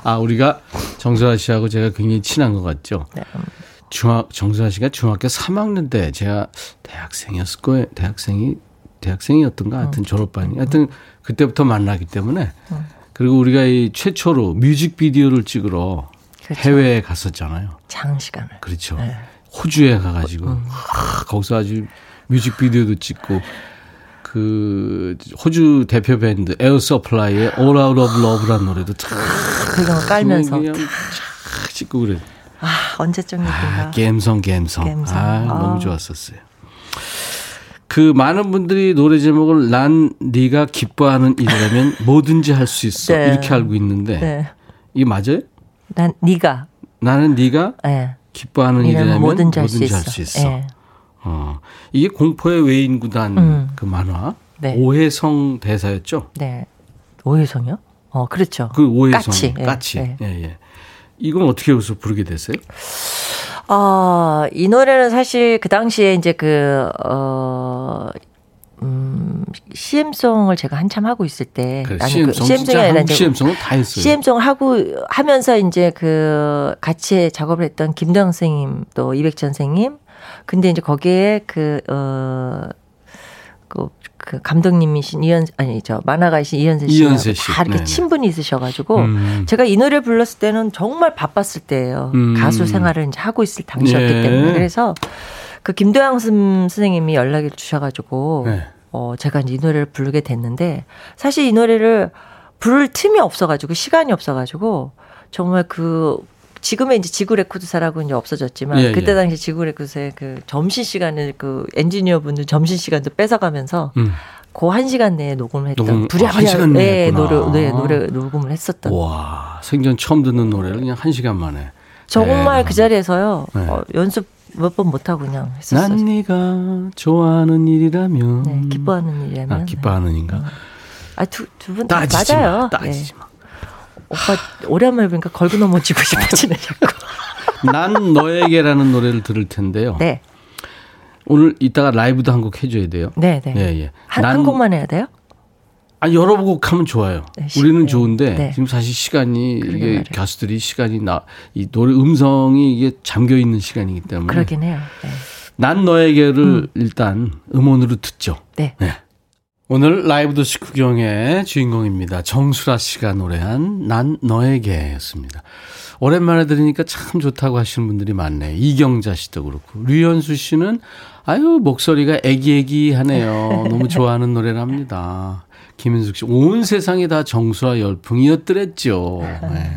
아, 우리가 정수아 씨하고 제가 굉장히 친한 것 같죠? 네, 음. 중학, 정수아 씨가 중학교 3학년 때 제가 대학생이었을 거예요. 대학생이, 대학생이었던 가 하여튼 졸업반이. 하여튼 그때부터 만나기 때문에. 그리고 우리가 이 최초로 뮤직비디오를 찍으러 그렇죠. 해외에 갔었잖아요. 장시간을. 그렇죠. 네. 호주에 가가지고 하, 거기서 아주 뮤직비디오도 찍고 그 호주 대표 밴드 에어 서플라이의 All Out of Love라는 노래도 탁 배경을 깔면서. 그냥 쫙 찍고 그래. 아, 얘기인가. 아, 갬성 갬성. 갬성. 아, 아. 너무 좋았었어요. 그 많은 분들이 노래 제목을 난 네가 기뻐하는 일이라면 뭐든지 할 수 있어 네. 이렇게 알고 있는데 네. 이게 맞아요? 난 네가 나는 네가 예. 기뻐하는 이라면 일이라면 뭐든지 할수 뭐든지 있어. 할수 있어. 예. 어, 이게 공포의 외인 구단 음. 그 만화 네. 오해성 대사였죠. 네. 오해성이요? 어, 그렇죠. 그 오해성 까치. 예, 까치. 예. 예, 예. 이건 어떻게 해서 부르게 됐어요? 아, 이 노래는 사실 그 당시에 이제 그, 어, 음, CM송을 제가 한참 하고 있을 때. 그래, 아니, CM송 CM송이 진짜 아니라 CM송은 다 했어요. CM송을 하고 하면서 이제 그 같이 작업을 했던 김도영 선생님 또 이백천 선생님. 근데 이제 거기에 그, 어, 그, 그 감독님이신 이현, 아니, 저 만화가이신 이현세 씨가 이현세 씨. 다 이렇게 네네. 친분이 있으셔가지고 음. 제가 이 노래 불렀을 때는 정말 바빴을 때예요. 음. 가수 생활을 이제 하고 있을 당시였기 네. 때문에. 그래서 그 김도영 선- 선생님이 연락을 주셔가지고 네. 어, 제가 이제 이 노래를 부르게 됐는데 사실 이 노래를 부를 틈이 없어가지고 시간이 없어가지고 정말 그 지금의 이제 지구 레코드사라고 이제 없어졌지만 예, 그때 예. 당시 지구 레코드사의 그 점심 시간을 그 엔지니어 분들 점심 시간도 뺏어가면서 음. 그한 시간 내에 녹음을 했던 녹음, 아, 한 부랴부랴 시간 내에 네, 노래. 네, 노래 녹음을 했었던 와 생전 처음 듣는 노래를 그냥 한 시간 만에. 정말 네. 그 자리에서 네. 어, 연습 몇 번 못하고 그냥 했었어요. 난 네가 좋아하는 일이라면. 네, 기뻐하는 일이라면. 아, 기뻐하는 인가? 아, 두, 두 분 다 맞아요. 마. 따지지 네. 마. 오빠 오랜만에 보니까 걸고 넘어지고 싶어지네 자꾸. 난 너에게라는 노래를 들을 텐데요. 네, 오늘 이따가 라이브도 한 곡 해줘야 돼요. 네, 네. 예, 예. 한, 난- 한 곡만 해야 돼요? 아, 여러 곡 하면 좋아요. 네, 시- 우리는 네. 좋은데 네. 지금 사실 시간이 이게 말이에요. 가수들이 시간이 나 이 노래 음성이 이게 잠겨 있는 시간이기 때문에 그러긴 해요. 네. 난 너에게를 일단 음원으로 듣죠. 네. 오늘 라이브 도시 구경의 주인공입니다. 정수라 씨가 노래한 난 너에게였습니다. 오랜만에 들으니까 참 좋다고 하시는 분들이 많네. 이경자 씨도 그렇고. 류현수 씨는 아유, 목소리가 애기애기하네요. 너무 좋아하는 노래랍니다. 김인숙 씨, 온 세상이 다 정수라 열풍이었더랬죠. 네.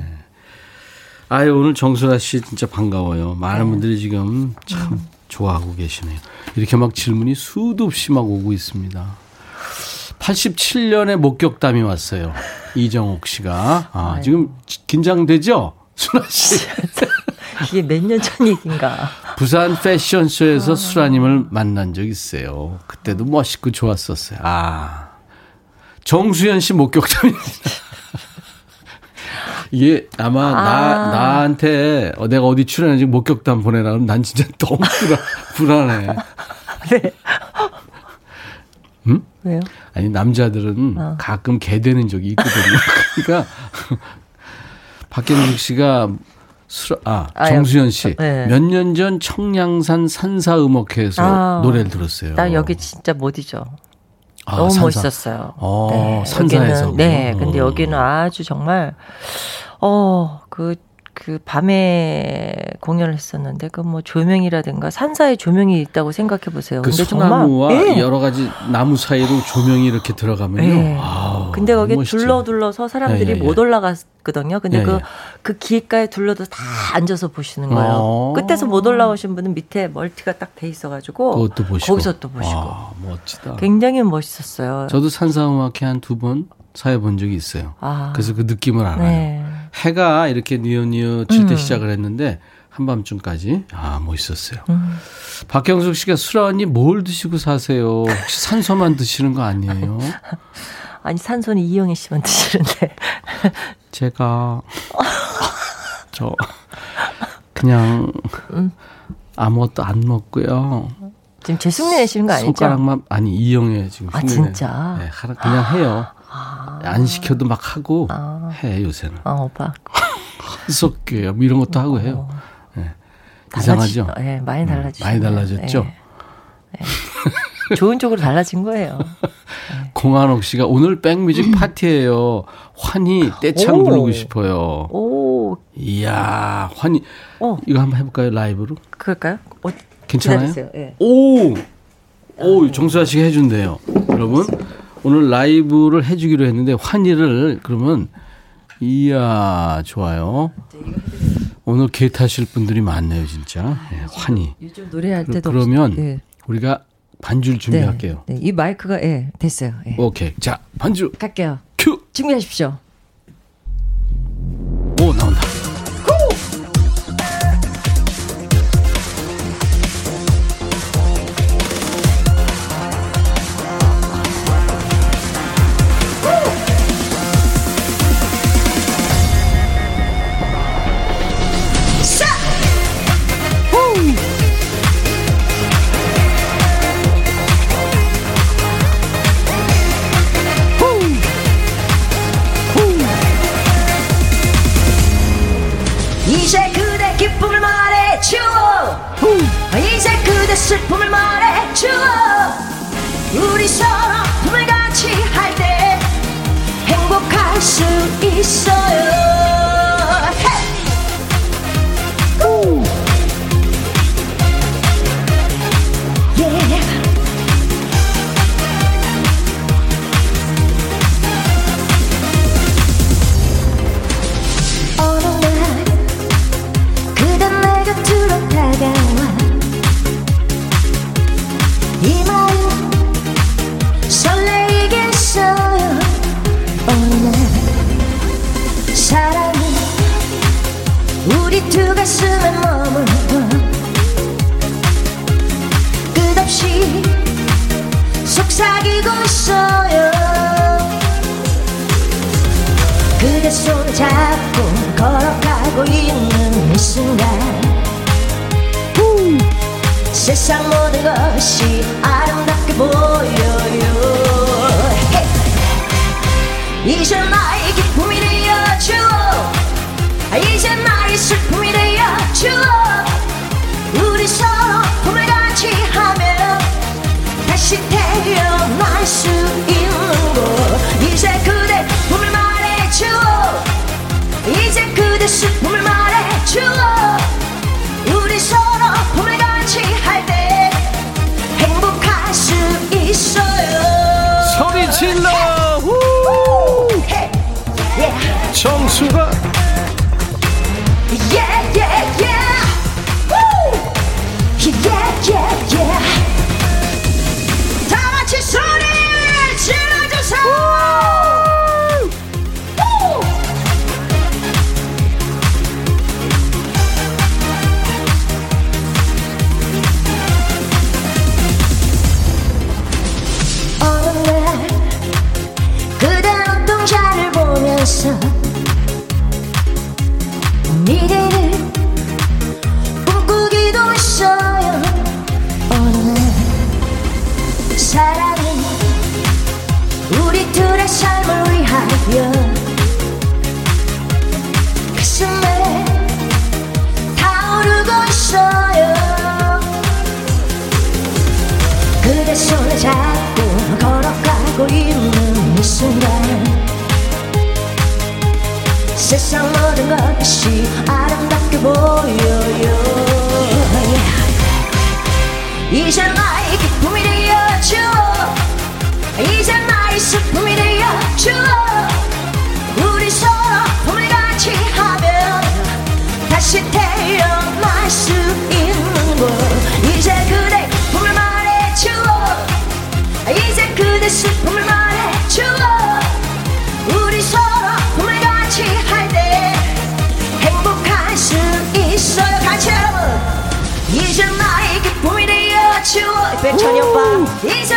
아유, 오늘 정수라 씨 진짜 반가워요. 많은 분들이 지금 참 좋아하고 계시네요. 이렇게 막 질문이 수도 없이 막 오고 있습니다. 87년에 목격담이 왔어요. 이정옥 씨가. 아, 지금 긴장되죠? 수라 씨. 이게 몇 년 전 얘기인가. 부산 패션쇼에서 수라님을 만난 적 있어요. 그때도 멋있고 좋았었어요. 아. 정수현 씨 목격담입니다. 이게 아마 나, 아. 나한테 어, 내가 어디 출연하지 목격담 보내라면 난 진짜 너무 불안, 불안해. 네. 음? 왜요? 아니 남자들은 어. 가끔 개되는 적이 있거든요. 그러니까 박경숙 씨가 술, 아 아, 정수현 씨 네. 몇년 전 청량산 산사 음악회에서 아. 노래를 들었어요. 나 여기 진짜 못 잊어. 아, 너무 산사. 멋있었어요. 어, 산사에서 여기는, 네? 근데 어. 여기는 아주 정말 어, 그, 그 밤에 공연을 했었는데 그 뭐 조명이라든가 산사에 조명이 있다고 생각해 보세요. 그 근데 소나무와 예. 여러 가지 나무 사이로 조명이 이렇게 들어가면요. 예. 아우, 근데 거기. 둘러 둘러서 사람들이 예, 예, 예. 못 올라갔거든요. 근데 예, 그, 예. 그 길가에 둘러도 다 앉아서 보시는 거예요. 어. 끝에서 못 올라오신 분은 밑에 멀티가 딱 돼 있어가지고 그것도 보시고. 거기서 또 보시고 아, 멋지다. 굉장히 멋있었어요. 저도 산사음악회 한 두 번 사회 본 적이 있어요. 아. 그래서 그 느낌을 알아요. 네. 해가 이렇게 뉘어뉘어 질때 음. 시작을 했는데 한밤중까지 아 멋있었어요. 음. 박경숙 씨가 수라언니 뭘 드시고 사세요? 혹시 산소만 드시는 거 아니에요? 아니 산소는 이영애 씨만 드시는데 제가 저 그냥 음. 아무것도 안 먹고요. 지금 제 흉내 내시는 거 아니죠? 손가락만 아니 이영애 지금 아. 진짜? 네, 그냥 해요. 안 시켜도 막 하고 아. 해 요새는 아 오빠 헛석교요 뭐 이런 것도 하고 해요. 네. 이상하죠? 예, 많이 달라지죠. 많이 달라졌죠? 좋은 쪽으로 달라진 거예요. 공한옥 씨가 오늘 백뮤직 파티예요. 환희 떼창 오. 부르고 싶어요. 오, 이야 환희 어, 이거 한번 해볼까요 라이브로? 그럴까요? 어, 괜찮아요? 오, 오 정수아 씨가 해준대요. 여러분 오늘 라이브를 해주기로 했는데 환희를 그러면 이야 좋아요. 오늘 개 타실 분들이 많네요 진짜. 예, 환희. 요즘 노래할 때도 그러면 없- 예. 우리가 반주를 준비할게요. 네, 이 마이크가 예, 됐어요. 예. 오케이 자 반주 갈게요. 큐. 준비하십시오. 오 나온다. 있 두 가슴에 머물러. 끝없이 속삭이고 있어요. 그대 손 잡고 걸어가고 있는 이 순간. 후, 세상 모든 것이 아름답게 보여요. 이제 나의 기쁨이 되어줘 이제 나의 슬픔이 되어줘 우리 서로 품을 같이 하며 다시 태어날 수 있는 곳 이제 그대 품을 말해줘 이제 그대 슬픔을 말해줘 우리 서로 품을 같이 할 때 행복할 수 있어요. 소리 질러. Yeah. 정수가 Yeah, yeah, 가슴에 타오르고 있어요. 그대 손을 잡고 걸어가고 있는 이 순간 세상 모든 것이 아름답게 보여요. 이제 나의 기쁨이 되어줘 이제 나의 슬픔이 되어줘 우리 서로 품을 같이 하면 다시 태어날 수 있는 곳. 이제 그대 품을 말해줘 이제 그대 슬픔을 말해줘 우리 서로 품을 같이 할 때 행복할 수 있어요. 같이 여러분 이제 나의 기쁨이 되어줘 백천이 오빠 이제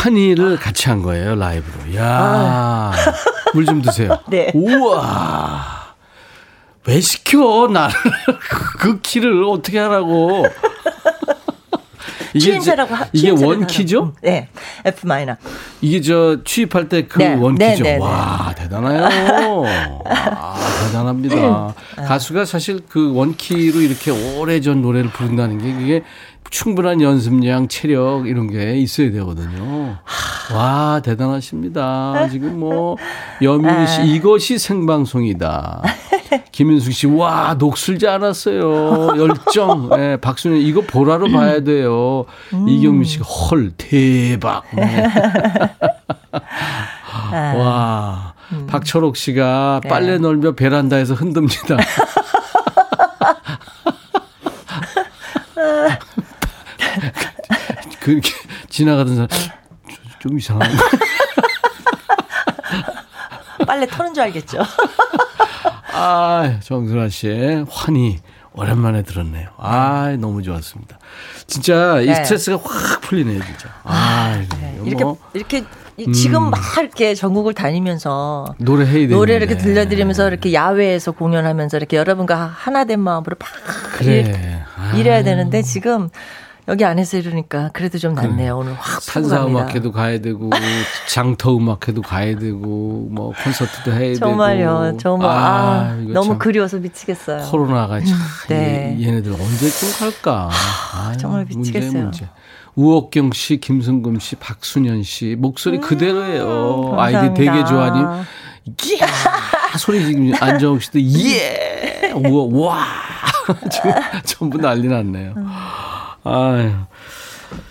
환희를 같이 한 거예요, 라이브로. 야물좀 드세요. 네. 우와. 왜 시켜, 나를. 그 키를 어떻게 하라고. 추임새라고 하- 이게 원키죠? 하라고. 네, F 마이너. 이게 저 취입할 때그 네, 원키죠. 네, 네, 와 대단해요. 아, 대단합니다. 음. 가수가 사실 그 원키로 이렇게 오래 전 노래를 부른다는 게 그게 충분한 연습량, 체력 이런 게 있어야 되거든요. 와 대단하십니다. 지금 뭐 여민희 씨 이것이 생방송이다. 김윤숙 씨, 와, 녹슬지 않았어요. 열정. 예, 박순현, 이거 보라로 봐야 돼요. 이경민 씨가, 헐, 대박. 네. 와. 박철옥 씨가 빨래 널며 베란다에서 흔듭니다. 그렇게 지나가던 사람, 좀, 좀 이상한 거. 빨래 터는 줄 알겠죠. 아, 정순아 씨의 환희. 오랜만에 들었네요. 아, 너무 좋았습니다. 진짜 이 네. 스트레스가 확 풀리네요, 진짜. 아, 이거 이렇게 뭐 이렇게 이- 지금 음. 막 이렇게 전국을 다니면서 노래 해야 되는데. 노래 이렇게 들려드리면서 이렇게 야외에서 공연하면서 이렇게 여러분과 하나 된 마음으로 막 그래. 일- 아. 일해야 되는데 지금 여기 안에서 이러니까 그래도 좀 낫네요. 오늘 확 풀고 산사 갑니다. 음악회도 가야 되고 장터 음악회도 가야 되고 뭐 콘서트도 해야 되고 정말요. 정말 아, 이거 너무 참 그리워서 미치겠어요. 코로나가 참 네. 얘- 얘네들 언제쯤 갈까? 아유, 정말 문제에 미치겠어요. 문제. 우옥경 씨, 김승금 씨, 박순현 씨 목소리 그대로예요. 아이디 음. 되게 좋아님. 이야 소리 지금 안정욱 씨도 예 우와 와 지금 전부 난리 났네요. 아유.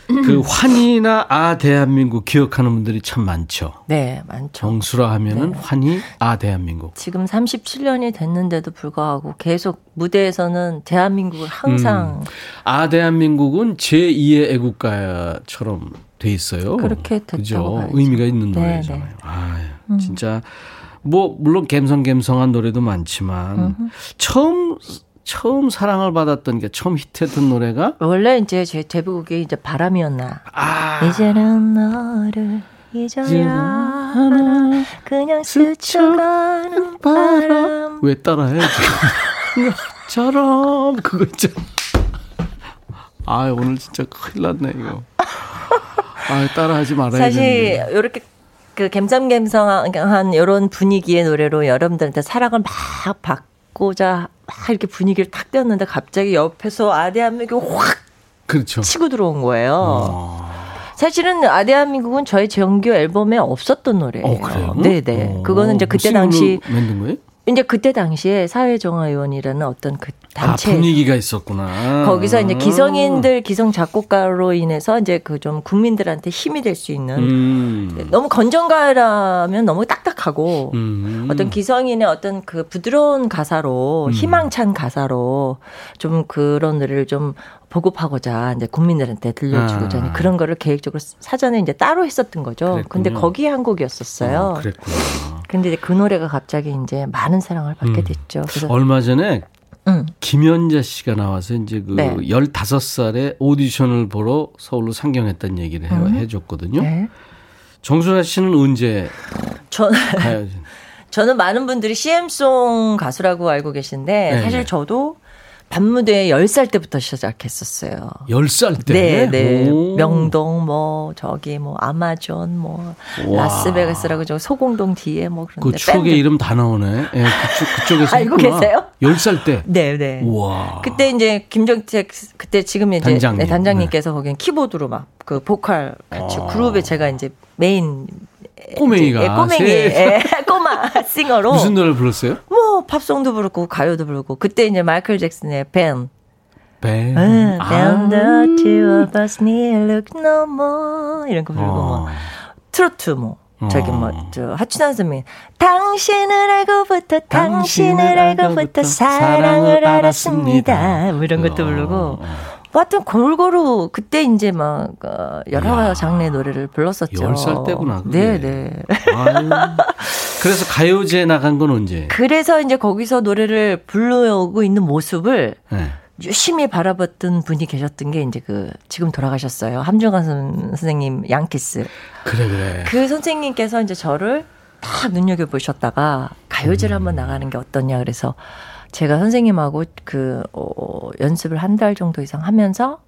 그 환희나 아 대한민국 기억하는 분들이 참 많죠. 네, 많죠. 정수라 하면은 네. 환희 아 대한민국. 지금 37년이 됐는데도 불구하고 계속 무대에서는 대한민국을 항상 아 대한민국은 제2의 애국가처럼 돼 있어요. 그렇게? 봐야죠. 의미가 있는 네, 노래잖아요. 네. 아, 진짜 뭐 물론 감성감성한 노래도 많지만 처음 처음 사랑을 받았던 게 처음 히트했던 노래가 원래 이제 제 제목이 이제 바람이었나. 아 이제는 너를 잊어야 하나 그냥 스쳐가는 바람 왜 따라해? 처럼 그거 있잖아. 아 오늘 진짜 큰일 났네 이거. 아 따라하지 말아야 사실 되는데. 이렇게 그 갬성갬성한 이런 분위기의 노래로 여러분들한테 사랑을 막 받 고자 막 이렇게 분위기를 탁 띄웠는데 갑자기 옆에서 아대한민국이 확 그렇죠. 치고 들어온 거예요. 어. 사실은 아대한민국은 저희 정규 앨범에 없었던 노래예요. 어? 네네. 어. 그거는 이제 그때 당시 만든 거예요? 이제 그때 당시에 사회정화위원이라는 어떤 그 단체 아, 분위기가 있었구나. 거기서 이제 기성인들 기성 작곡가로 인해서 이제 그 좀 국민들한테 힘이 될 수 있는 음. 너무 건전가라면 너무 딱딱하고 음. 어떤 기성인의 어떤 그 부드러운 가사로 음. 희망찬 가사로 좀 그런 노래를 좀 보급하고자 이제 국민들한테 들려주고자 아. 그런 거를 계획적으로 사전에 이제 따로 했었던 거죠. 그랬군요. 근데 거기에 한 곡이었었어요. 어, 그랬구나. 근데 그 노래가 갑자기 이제 많은 사랑을 받게 음. 됐죠. 그래서 얼마 전에 음. 김연자 씨가 나와서 이제 그 네. 15살에 오디션을 보러 서울로 상경했다는 얘기를 해, 음. 해줬거든요. 네. 정순아 씨는 언제 저 가요? 저는 많은 분들이 CM송 가수라고 알고 계신데 네, 사실 네. 저도 밤무대 10살 때부터 시작했었어요. 10살 때? 네, 네. 오. 명동 뭐 저기 뭐 아마존 뭐 와. 라스베가스라고 저 소공동 뒤에 뭐그 그런데 추억의 밴드. 이름 다 나오네. 예, 그쪽, 그쪽 에서 알고 했구나. 계세요? 10살 때. 네, 네. 우와. 그때 이제 김정택 그때 지금 이제 단장님. 네, 단장님께서 거기는 키보드로 막 그 보컬 같이 아. 그룹에 제가 이제 메인 꼬맹이가. 예, 꼬맹이 세- 예, 꼬마 싱어로 무슨 노래를 불렀어요? 뭐 팝송도 부르고 가요도 부르고 그때 이제 마이클 잭슨의 Ben Ben. 응, 아. Ben the two of us need look no more 이런 거 부르고 어. 뭐 트로트 뭐 저기 어. 뭐저 하춘환 선배님 당신을 알고부터 당신을 당신을 알고부터 알고부터 사랑을 알았습니다 알았습니다. 뭐 이런 것도 어, 부르고 어. 뭐 하여튼 골고루 그때 이제 막 어, 여러 이야. 장르의 노래를 불렀었죠. 10살 때구나. 네, 네. 그래서 가요제 나간 건 언제? 그래서 이제 거기서 노래를 불러오고 있는 모습을 네. 유심히 바라봤던 분이 계셨던 게 이제 그 지금 돌아가셨어요. 함중환 선- 선생님 양키스. 그래, 그래. 그 선생님께서 이제 저를 딱 눈여겨 보셨다가 가요제를 음. 한번 나가는 게 어떠냐 그래서 제가 선생님하고 그 어, 연습을 한 달 정도 이상 하면서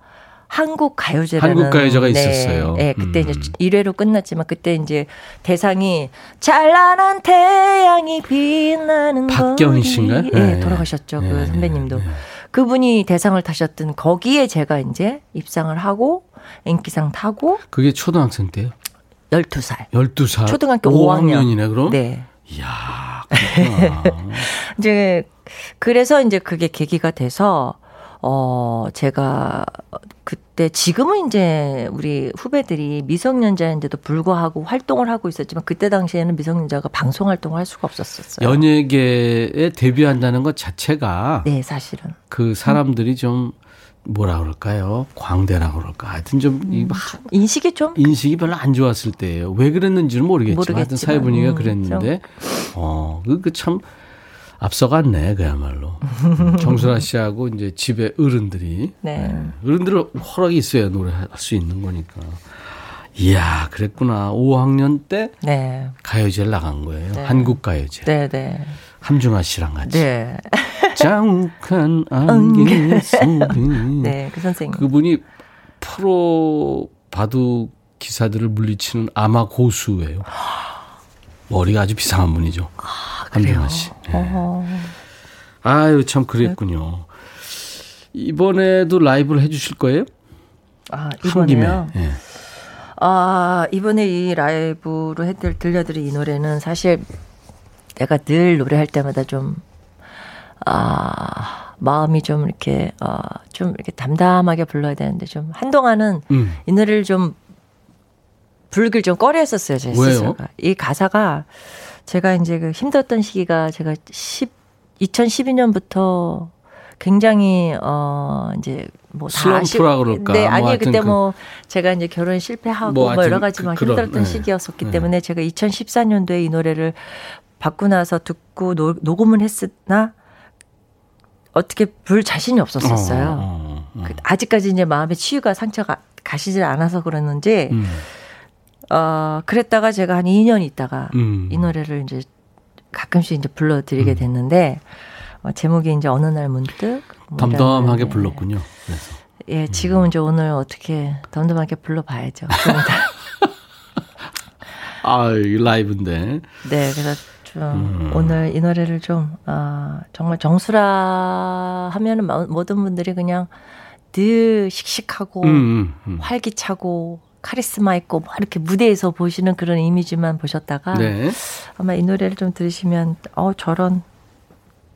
한국 가요제라는 한국 가요제가 있었어요. 네, 그때 음. 이제 1회로 끝났지만 그때 이제 대상이 찬란한 태양이 빛나는 박경희 거리. 씨인가요? 예, 네. 돌아가셨죠. 네, 그 네, 선배님도. 네. 그분이 대상을 타셨던 거기에 제가 이제 입상을 하고 인기상 타고 그게 초등학생 때요? 12살. 12살. 초등학교 5학년 이네, 그럼? 네. 이야. 이제 그래서 이제 그게 계기가 돼서 어 제가 그때 지금은 이제 우리 후배들이 미성년자인데도 불구하고 활동을 하고 있었지만 그때 당시에는 미성년자가 방송 활동을 할 수가 없었었어요. 연예계에 데뷔한다는 것 자체가 네, 사실은. 그 사람들이 좀 뭐라 그럴까요? 광대라 그럴까? 하여튼 좀이막 인식이 좀 인식이 별로 안 좋았을 때예요. 왜 그랬는지는 모르겠지만, 하여튼 모르겠지만, 사회 분위기가 음, 그랬는데, 어, 그 참 앞서갔네, 그야말로. 음, 정순아 씨하고 이제 집에 어른들이. 네. 어른들 허락이 있어야 노래할 수 있는 거니까. 이야, 그랬구나. 5학년 때 네. 가요제를 나간 거예요. 네. 한국 가요제. 네, 네. 함중아 씨랑 같이. 네. 자욱한 안개 속에. 네, 그 선생님. 그분이 프로 바둑 기사들을 물리치는 아마 고수예요. 머리가 아주 비상한 분이죠. 함정아 씨. 네. 아유 참 그랬군요. 이번에도 라이브를 해주실 거예요? 아. 이번에요. 예. 아, 이번에 이 라이브로 해들, 들려드릴 이 노래는 사실 내가 늘 노래할 때마다 좀, 아, 마음이 좀 이렇게, 아, 좀 이렇게 담담하게 불러야 되는데 좀 한동안은 음. 이 노래를 좀 부르길 좀 꺼려 했었어요, 제 왜요? 스스로가. 이 가사가 제가 이제 그 힘들었던 시기가 제가 10, 2012년부터 굉장히 어 이제 뭐다 슬럼프라 그럴까? 네, 뭐 아니 하여튼 그때 그- 뭐 제가 이제 결혼 실패하고 뭐 뭐, 여러 가지 그- 막 그런, 힘들었던 네. 시기였었기 네. 때문에 제가 2014년도에 이 노래를 받고 나서 듣고 노, 녹음은 했으나 어떻게 불 자신이 없었었어요. 어, 어, 어. 그 아직까지 이제 마음의 치유가 상처가 가시질 않아서 그랬는지 음, 어 그랬다가 제가 한 2년 있다가 음. 이 노래를 이제 가끔씩 이제 불러드리게 됐는데 어, 제목이 이제 어느 날 문득 뭐 담담하게 이런, 불렀군요. 그래서. 예, 지금은 이제 오늘 어떻게 담담하게 불러봐야죠. 좀 이따. 아, 이 라이브인데. 네, 그래서 좀 음. 오늘 이 노래를 좀 아, 정말 정수라 하면은 마- 모든 분들이 그냥 늘 씩씩하고 음, 음, 음. 활기차고 카리스마 있고 뭐 이렇게 무대에서 보시는 그런 이미지만 보셨다가 네. 아마 이 노래를 좀 들으시면 어 저런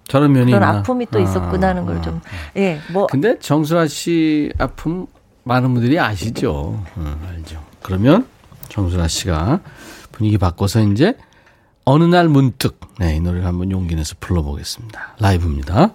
저런 면이 그런 있나? 아픔이 또 아, 있었구나 하는 걸 좀 예, 뭐 근데 정수라 씨 아픔 많은 분들이 아시죠? 어, 알죠. 그러면 정수라 씨가 분위기 바꿔서 이제 어느 날 문득 네, 이 노래를 한번 용기 내서 불러보겠습니다. 라이브입니다.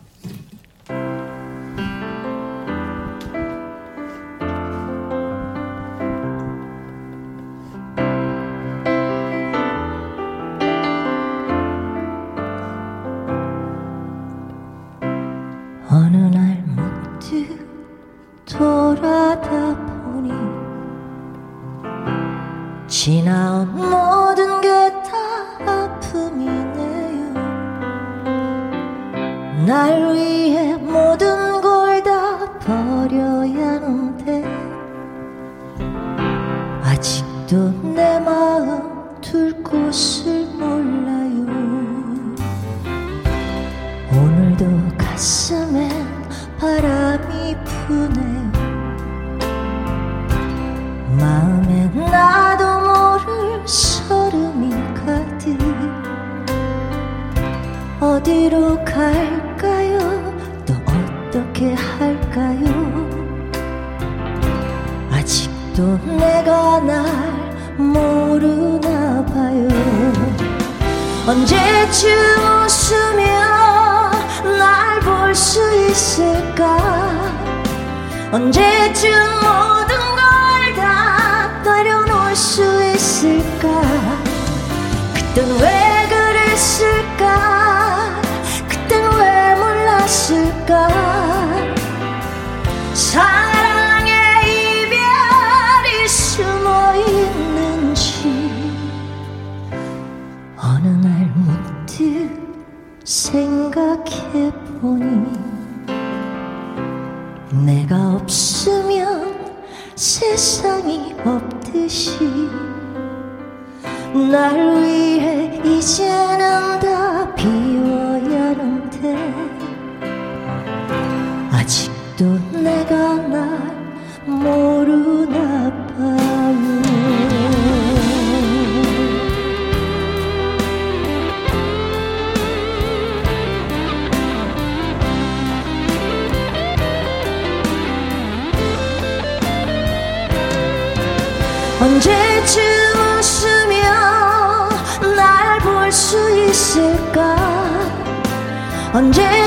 날 위해 이제는 다 비워야 하는데 아직도 내가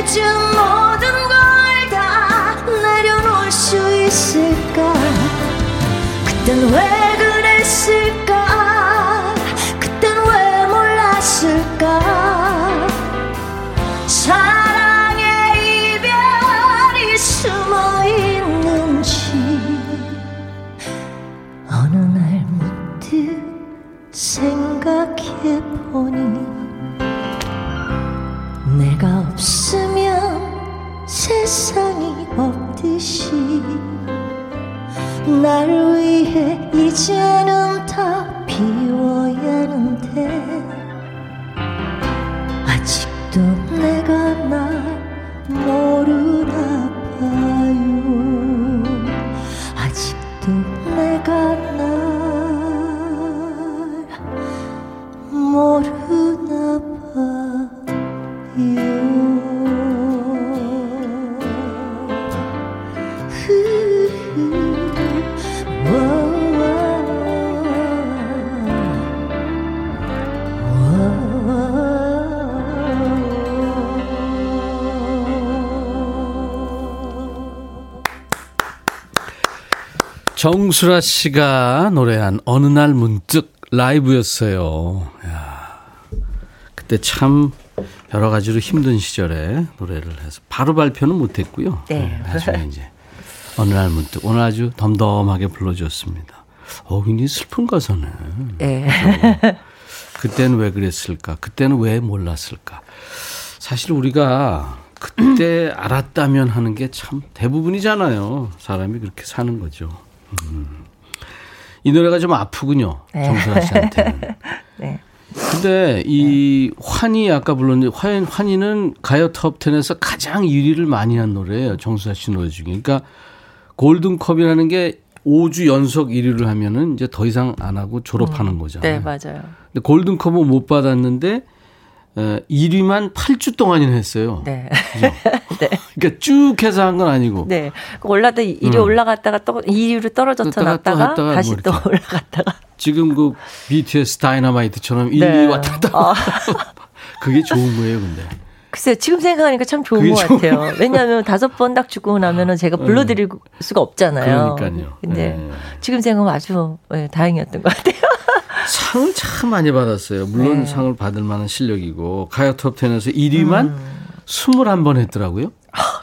언제쯤 모든 걸 다 내려놓을 수 있을까? 그땐 왜 정수라 씨가 노래한 어느 날 문득 라이브였어요. 야, 그때 참 여러 가지로 힘든 시절에 노래를 해서 바로 발표는 못했고요. 네. 나중에 이제 어느 날 문득 오늘 아주 덤덤하게 불러줬습니다. 어, 굉장히 슬픈 가사네. 예. 그때는 왜 그랬을까? 그때는 왜 몰랐을까? 사실 우리가 그때 알았다면 하는 게 참 대부분이잖아요. 사람이 그렇게 사는 거죠. 음. 이 노래가 좀 아프군요. 네. 정수아 씨한테는. 네. 근데 이 환희 아까 불렀는데 환, 환희는 가요 톱10에서 가장 1위를 많이 한 노래예요. 정수아 씨 노래 중에. 그러니까 골든컵이라는 게 5주 연속 1위를 하면은 이제 더 이상 안 하고 졸업하는 거잖아요. 네, 맞아요. 근데 골든컵은 못 받았는데 에, 1위만 8주 동안이나 했어요. 네. 그러니까 쭉 해서 한 건 아니고. 네. 그 올라다 1위 음. 올라갔다가 또 2위로 떨어졌다 또 다시 뭐 또. 올라갔다가. 지금 그 BTS 다이너마이트처럼 1, 네. 2 왔다 갔다. 아. 그게 좋은 거예요, 근데. 글쎄요, 지금 생각하니까 참 좋은 것 같아요. 왜냐하면 다섯 번딱 주고 나면은 제가 불러드릴 수가 없잖아요. 그러니까요. 근데 네. 지금 생각하면 아주 예, 다행이었던 것 같아요. 상을 참 많이 받았어요. 물론 네. 상을 받을 만한 실력이고 가요 톱10에서 1위만 음. 21번 했더라고요.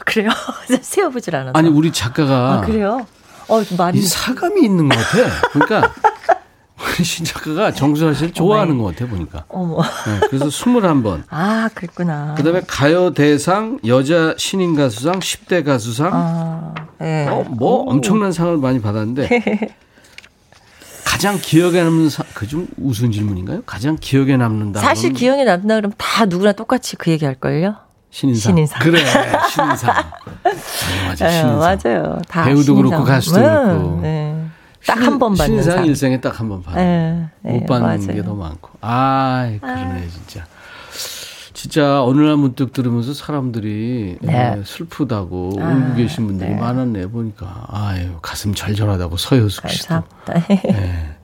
그래요? 세어보질 않았어. 아니 우리 작가가 아, 그래요? 어, 좀 많이. 이 사감이 있는 것 같아. 그러니까 우리 신 작가가 정수아 씨를 좋아하는 것 같아 보니까. 어머. 네, 그래서 21번. 아, 그랬구나. 그다음에 가요 대상, 여자 신인 가수상, 10대 가수상, 아, 예. 어, 뭐 오. 엄청난 상을 많이 받았는데 가장 기억에 남는 상, 그좀 우스운 질문인가요? 가장 기억에 남는다. 사실 기억에 남는다 그러면 다 누구나 똑같이 그 얘기 할 걸요? 신인상. 신인상. 그래, 신인상. 네, 맞아, 예, 신인상. 맞아요. 다 배우도 신인상. 그렇고 가수도 네, 그렇고. 네. 딱한 번 받는 신인상 상. 일생에 딱 한 번 받는. 예, 예, 못 받는. 게 더 많고. 아, 그러네 진짜. 진짜 어느 날 문득 들으면서 사람들이 네. 예, 슬프다고 아, 울고 계신 분들이 네. 많았네 보니까 아유 가슴 절절하다고 서효숙 씨도. 네.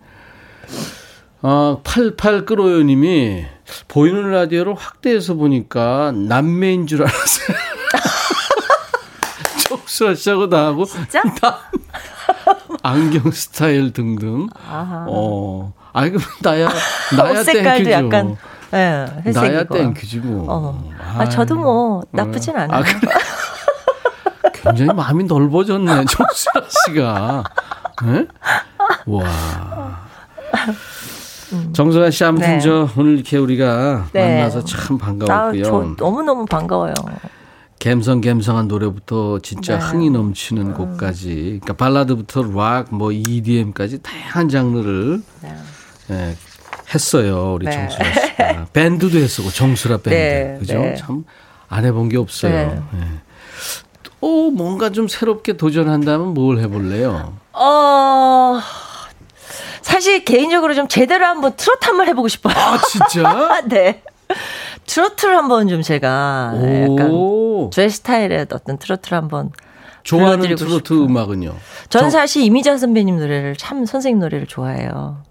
아, 88 끌어요님이 보이는 라디오를 확대해서 보니까 남매인 줄 알았어요. 정수아 씨하고 나하고 진짜? 안경 스타일 등등. 아하. 어, 아이 그럼 나야 나야 thank you죠. 약간 예, 회색이고. 나야 thank you지 뭐. 어. 아, 저도 뭐 나쁘진 않아요. 아, 그래. 굉장히 마음이 넓어졌네, 정수아 씨가. 네? 와. 정수아 씨 아무튼 네. 저 오늘 이렇게 우리가 네. 만나서 참 아, 반가웠고요. 저 너무 너무 반가워요. 갬성갬성한 노래부터 진짜 네. 흥이 넘치는 곡까지, 그러니까 발라드부터 락, 뭐 EDM까지 다양한 장르를 네. 예, 했어요 우리 네. 정수라 씨가 밴드도 했었고 정수라 밴드, 네, 그죠? 네. 참 안 해본 게 없어요. 네. 예. 또 뭔가 좀 새롭게 도전한다면 뭘 해볼래요? 어, 사실 개인적으로 좀 제대로 한번 트로트 한번 해보고 싶어요. 아 진짜? 네. 트로트를 한번 좀 제가 약간 오, 제 스타일의 어떤 트로트를 한번 좋아하는 트로트 싶어요. 음악은요? 저는 저- 사실 이미자 선배님 노래를 참 선생님 노래를 좋아해요.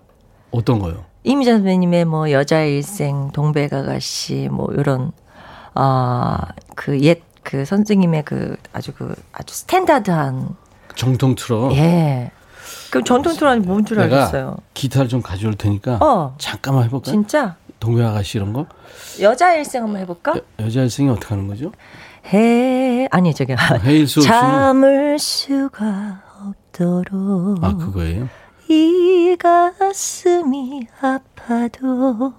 어떤 거요? 이미자 선배님의 뭐 여자의 일생, 동백아가씨 뭐 이런 아그 옛그 선생님의 그 아주 그 아주 스탠다드한 정통 트로. 예. 그럼 전통 트로트 뭔줄 내가 알겠어요. 기타를 좀 가져올 테니까 어. 잠깐만 해볼까? 요 진짜 동네 아가씨 이런 거? 여자의 일생 한번 해볼까? 여, 여자 일생이 어떻게 하는 거죠? 해 아니 저기 없이는 참을 수가 없도록 아 그거예요? 이 가슴이 아파도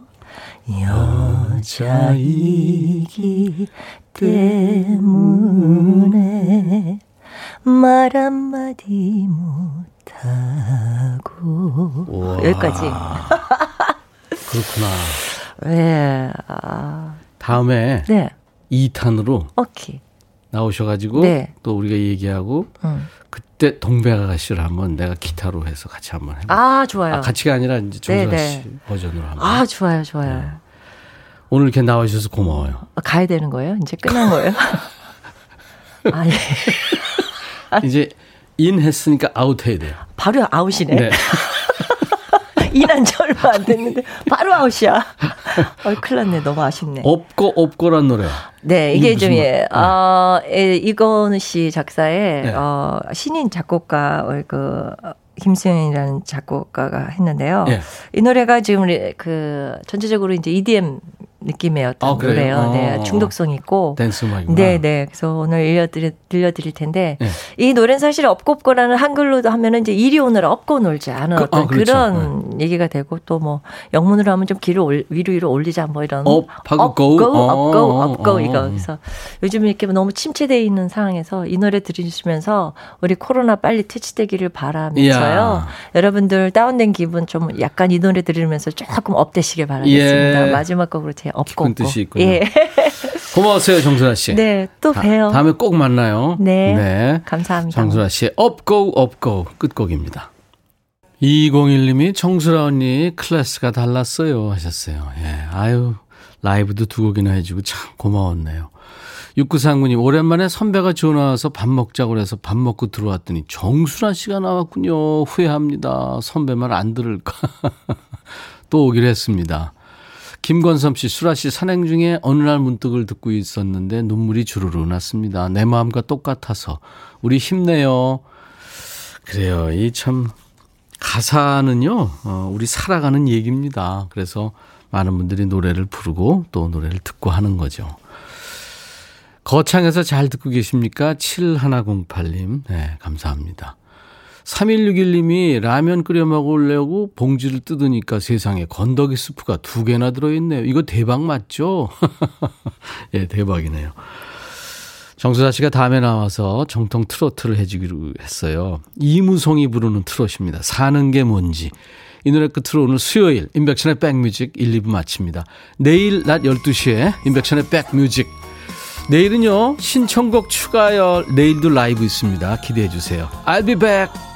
여자이기 때문에 말 한마디 못하고. 우와. 여기까지. 그렇구나. 네, 아, 다음에 네. 2탄으로 오케이 나오셔가지고 네. 또 우리가 얘기하고 음. 그때 동백아 가씨를 한번 내가 기타로 해서 같이 한번 해봐. 아 좋아요 아, 같이가 아니라 이제 정수아 네, 씨 네. 버전으로 한번. 아 좋아요 좋아요 오늘 이렇게 나와주셔서 고마워요. 아, 가야 되는 거예요 이제 끝난 거예요 아니 이제 in 했으니까 아웃 해야 돼요. 바로 out이네 네. in한 지 얼마 안 됐는데 바로 out이야. 어, 큰일 났네. 너무 아쉽네. 업고 업고란 노래. 네, 이게 이게 좀, 예, 말- 어, 예, 이건우 씨 작사의, 네. 어, 신인 작곡가, 어, 그, 어, 김수현이라는 작곡가가 했는데요. 예. 이 노래가 지금 우리 그 전체적으로 이제 EDM 느낌의 어떤 아, 그래요? 노래예요. 네, 어. 중독성 있고. 댄스 음악이구나. 네, 네. 그래서 오늘 들려드릴, 들려드릴 텐데 네. 이 노래는 사실 업고업고라는 한글로도 하면은 이제 이리 오너라 업고 놀자는 그- 어떤 아, 그렇죠. 런 얘기가 되고 또 뭐 영문으로 하면 좀 길을 올, 위로 위로 올리자 뭐 이런 up하고 up, go? go, 어, up, go, up, 어. 이거 그래서 요즘 이렇게 너무 침체되어 있는 상황에서 이 노래 들으시면서 우리 코로나 빨리 퇴치되기를 바라면서요. 이야. 여러분들 다운된 기분 좀 약간 이 노래 들으면서 조금 업되시길 바라겠습니다. 예. 마지막 곡으로 제 업고 깊은. 뜻이 있군요. 예. 고마웠어요, 정수라 씨. 네, 또 다- 봬요. 다 음에 꼭 만나요. 네. 감사합니다. 정수라 씨의 업고 업고 끝곡입니다. 201님이 정수라 언니 클래스가 달랐어요 하셨어요. 예. 아유 라이브도 두 곡이나 해주고 참 고마웠네요. 육구상구님, 오랜만에 선배가 전화 와서 밥 먹자고 해서 밥 먹고 들어왔더니 정순아 씨가 나왔군요. 후회합니다. 선배 말 안 들을까. 또 오기로 했습니다. 김권섭 씨, 수라 씨 산행 중에 어느 날 문득을 듣고 있었는데 눈물이 주르르 났습니다. 내 마음과 똑같아서. 우리 힘내요. 그래요. 이 참, 가사는요, 어, 우리 살아가는 얘기입니다. 그래서 많은 분들이 노래를 부르고 또 노래를 듣고 하는 거죠. 거창에서 잘 듣고 계십니까? 7108님. 네, 감사합니다. 3161님이 라면 끓여 먹으려고 봉지를 뜯으니까 세상에 건더기 스프가 두 개나 들어있네요. 이거 대박 맞죠? 예, 대박이네요. 정수자 씨가 다음에 나와서 정통 트로트를 해주기로 했어요. 이무송이 부르는 트로트입니다. 사는 게 뭔지. 이 노래 끝으로 오늘 수요일 인백션의 백뮤직 1, 2부 마칩니다. 내일 낮 12시에 인백션의 백뮤직 내일은요 신청곡 추가열 내일도 라이브 있습니다. 기대해 주세요. I'll be back.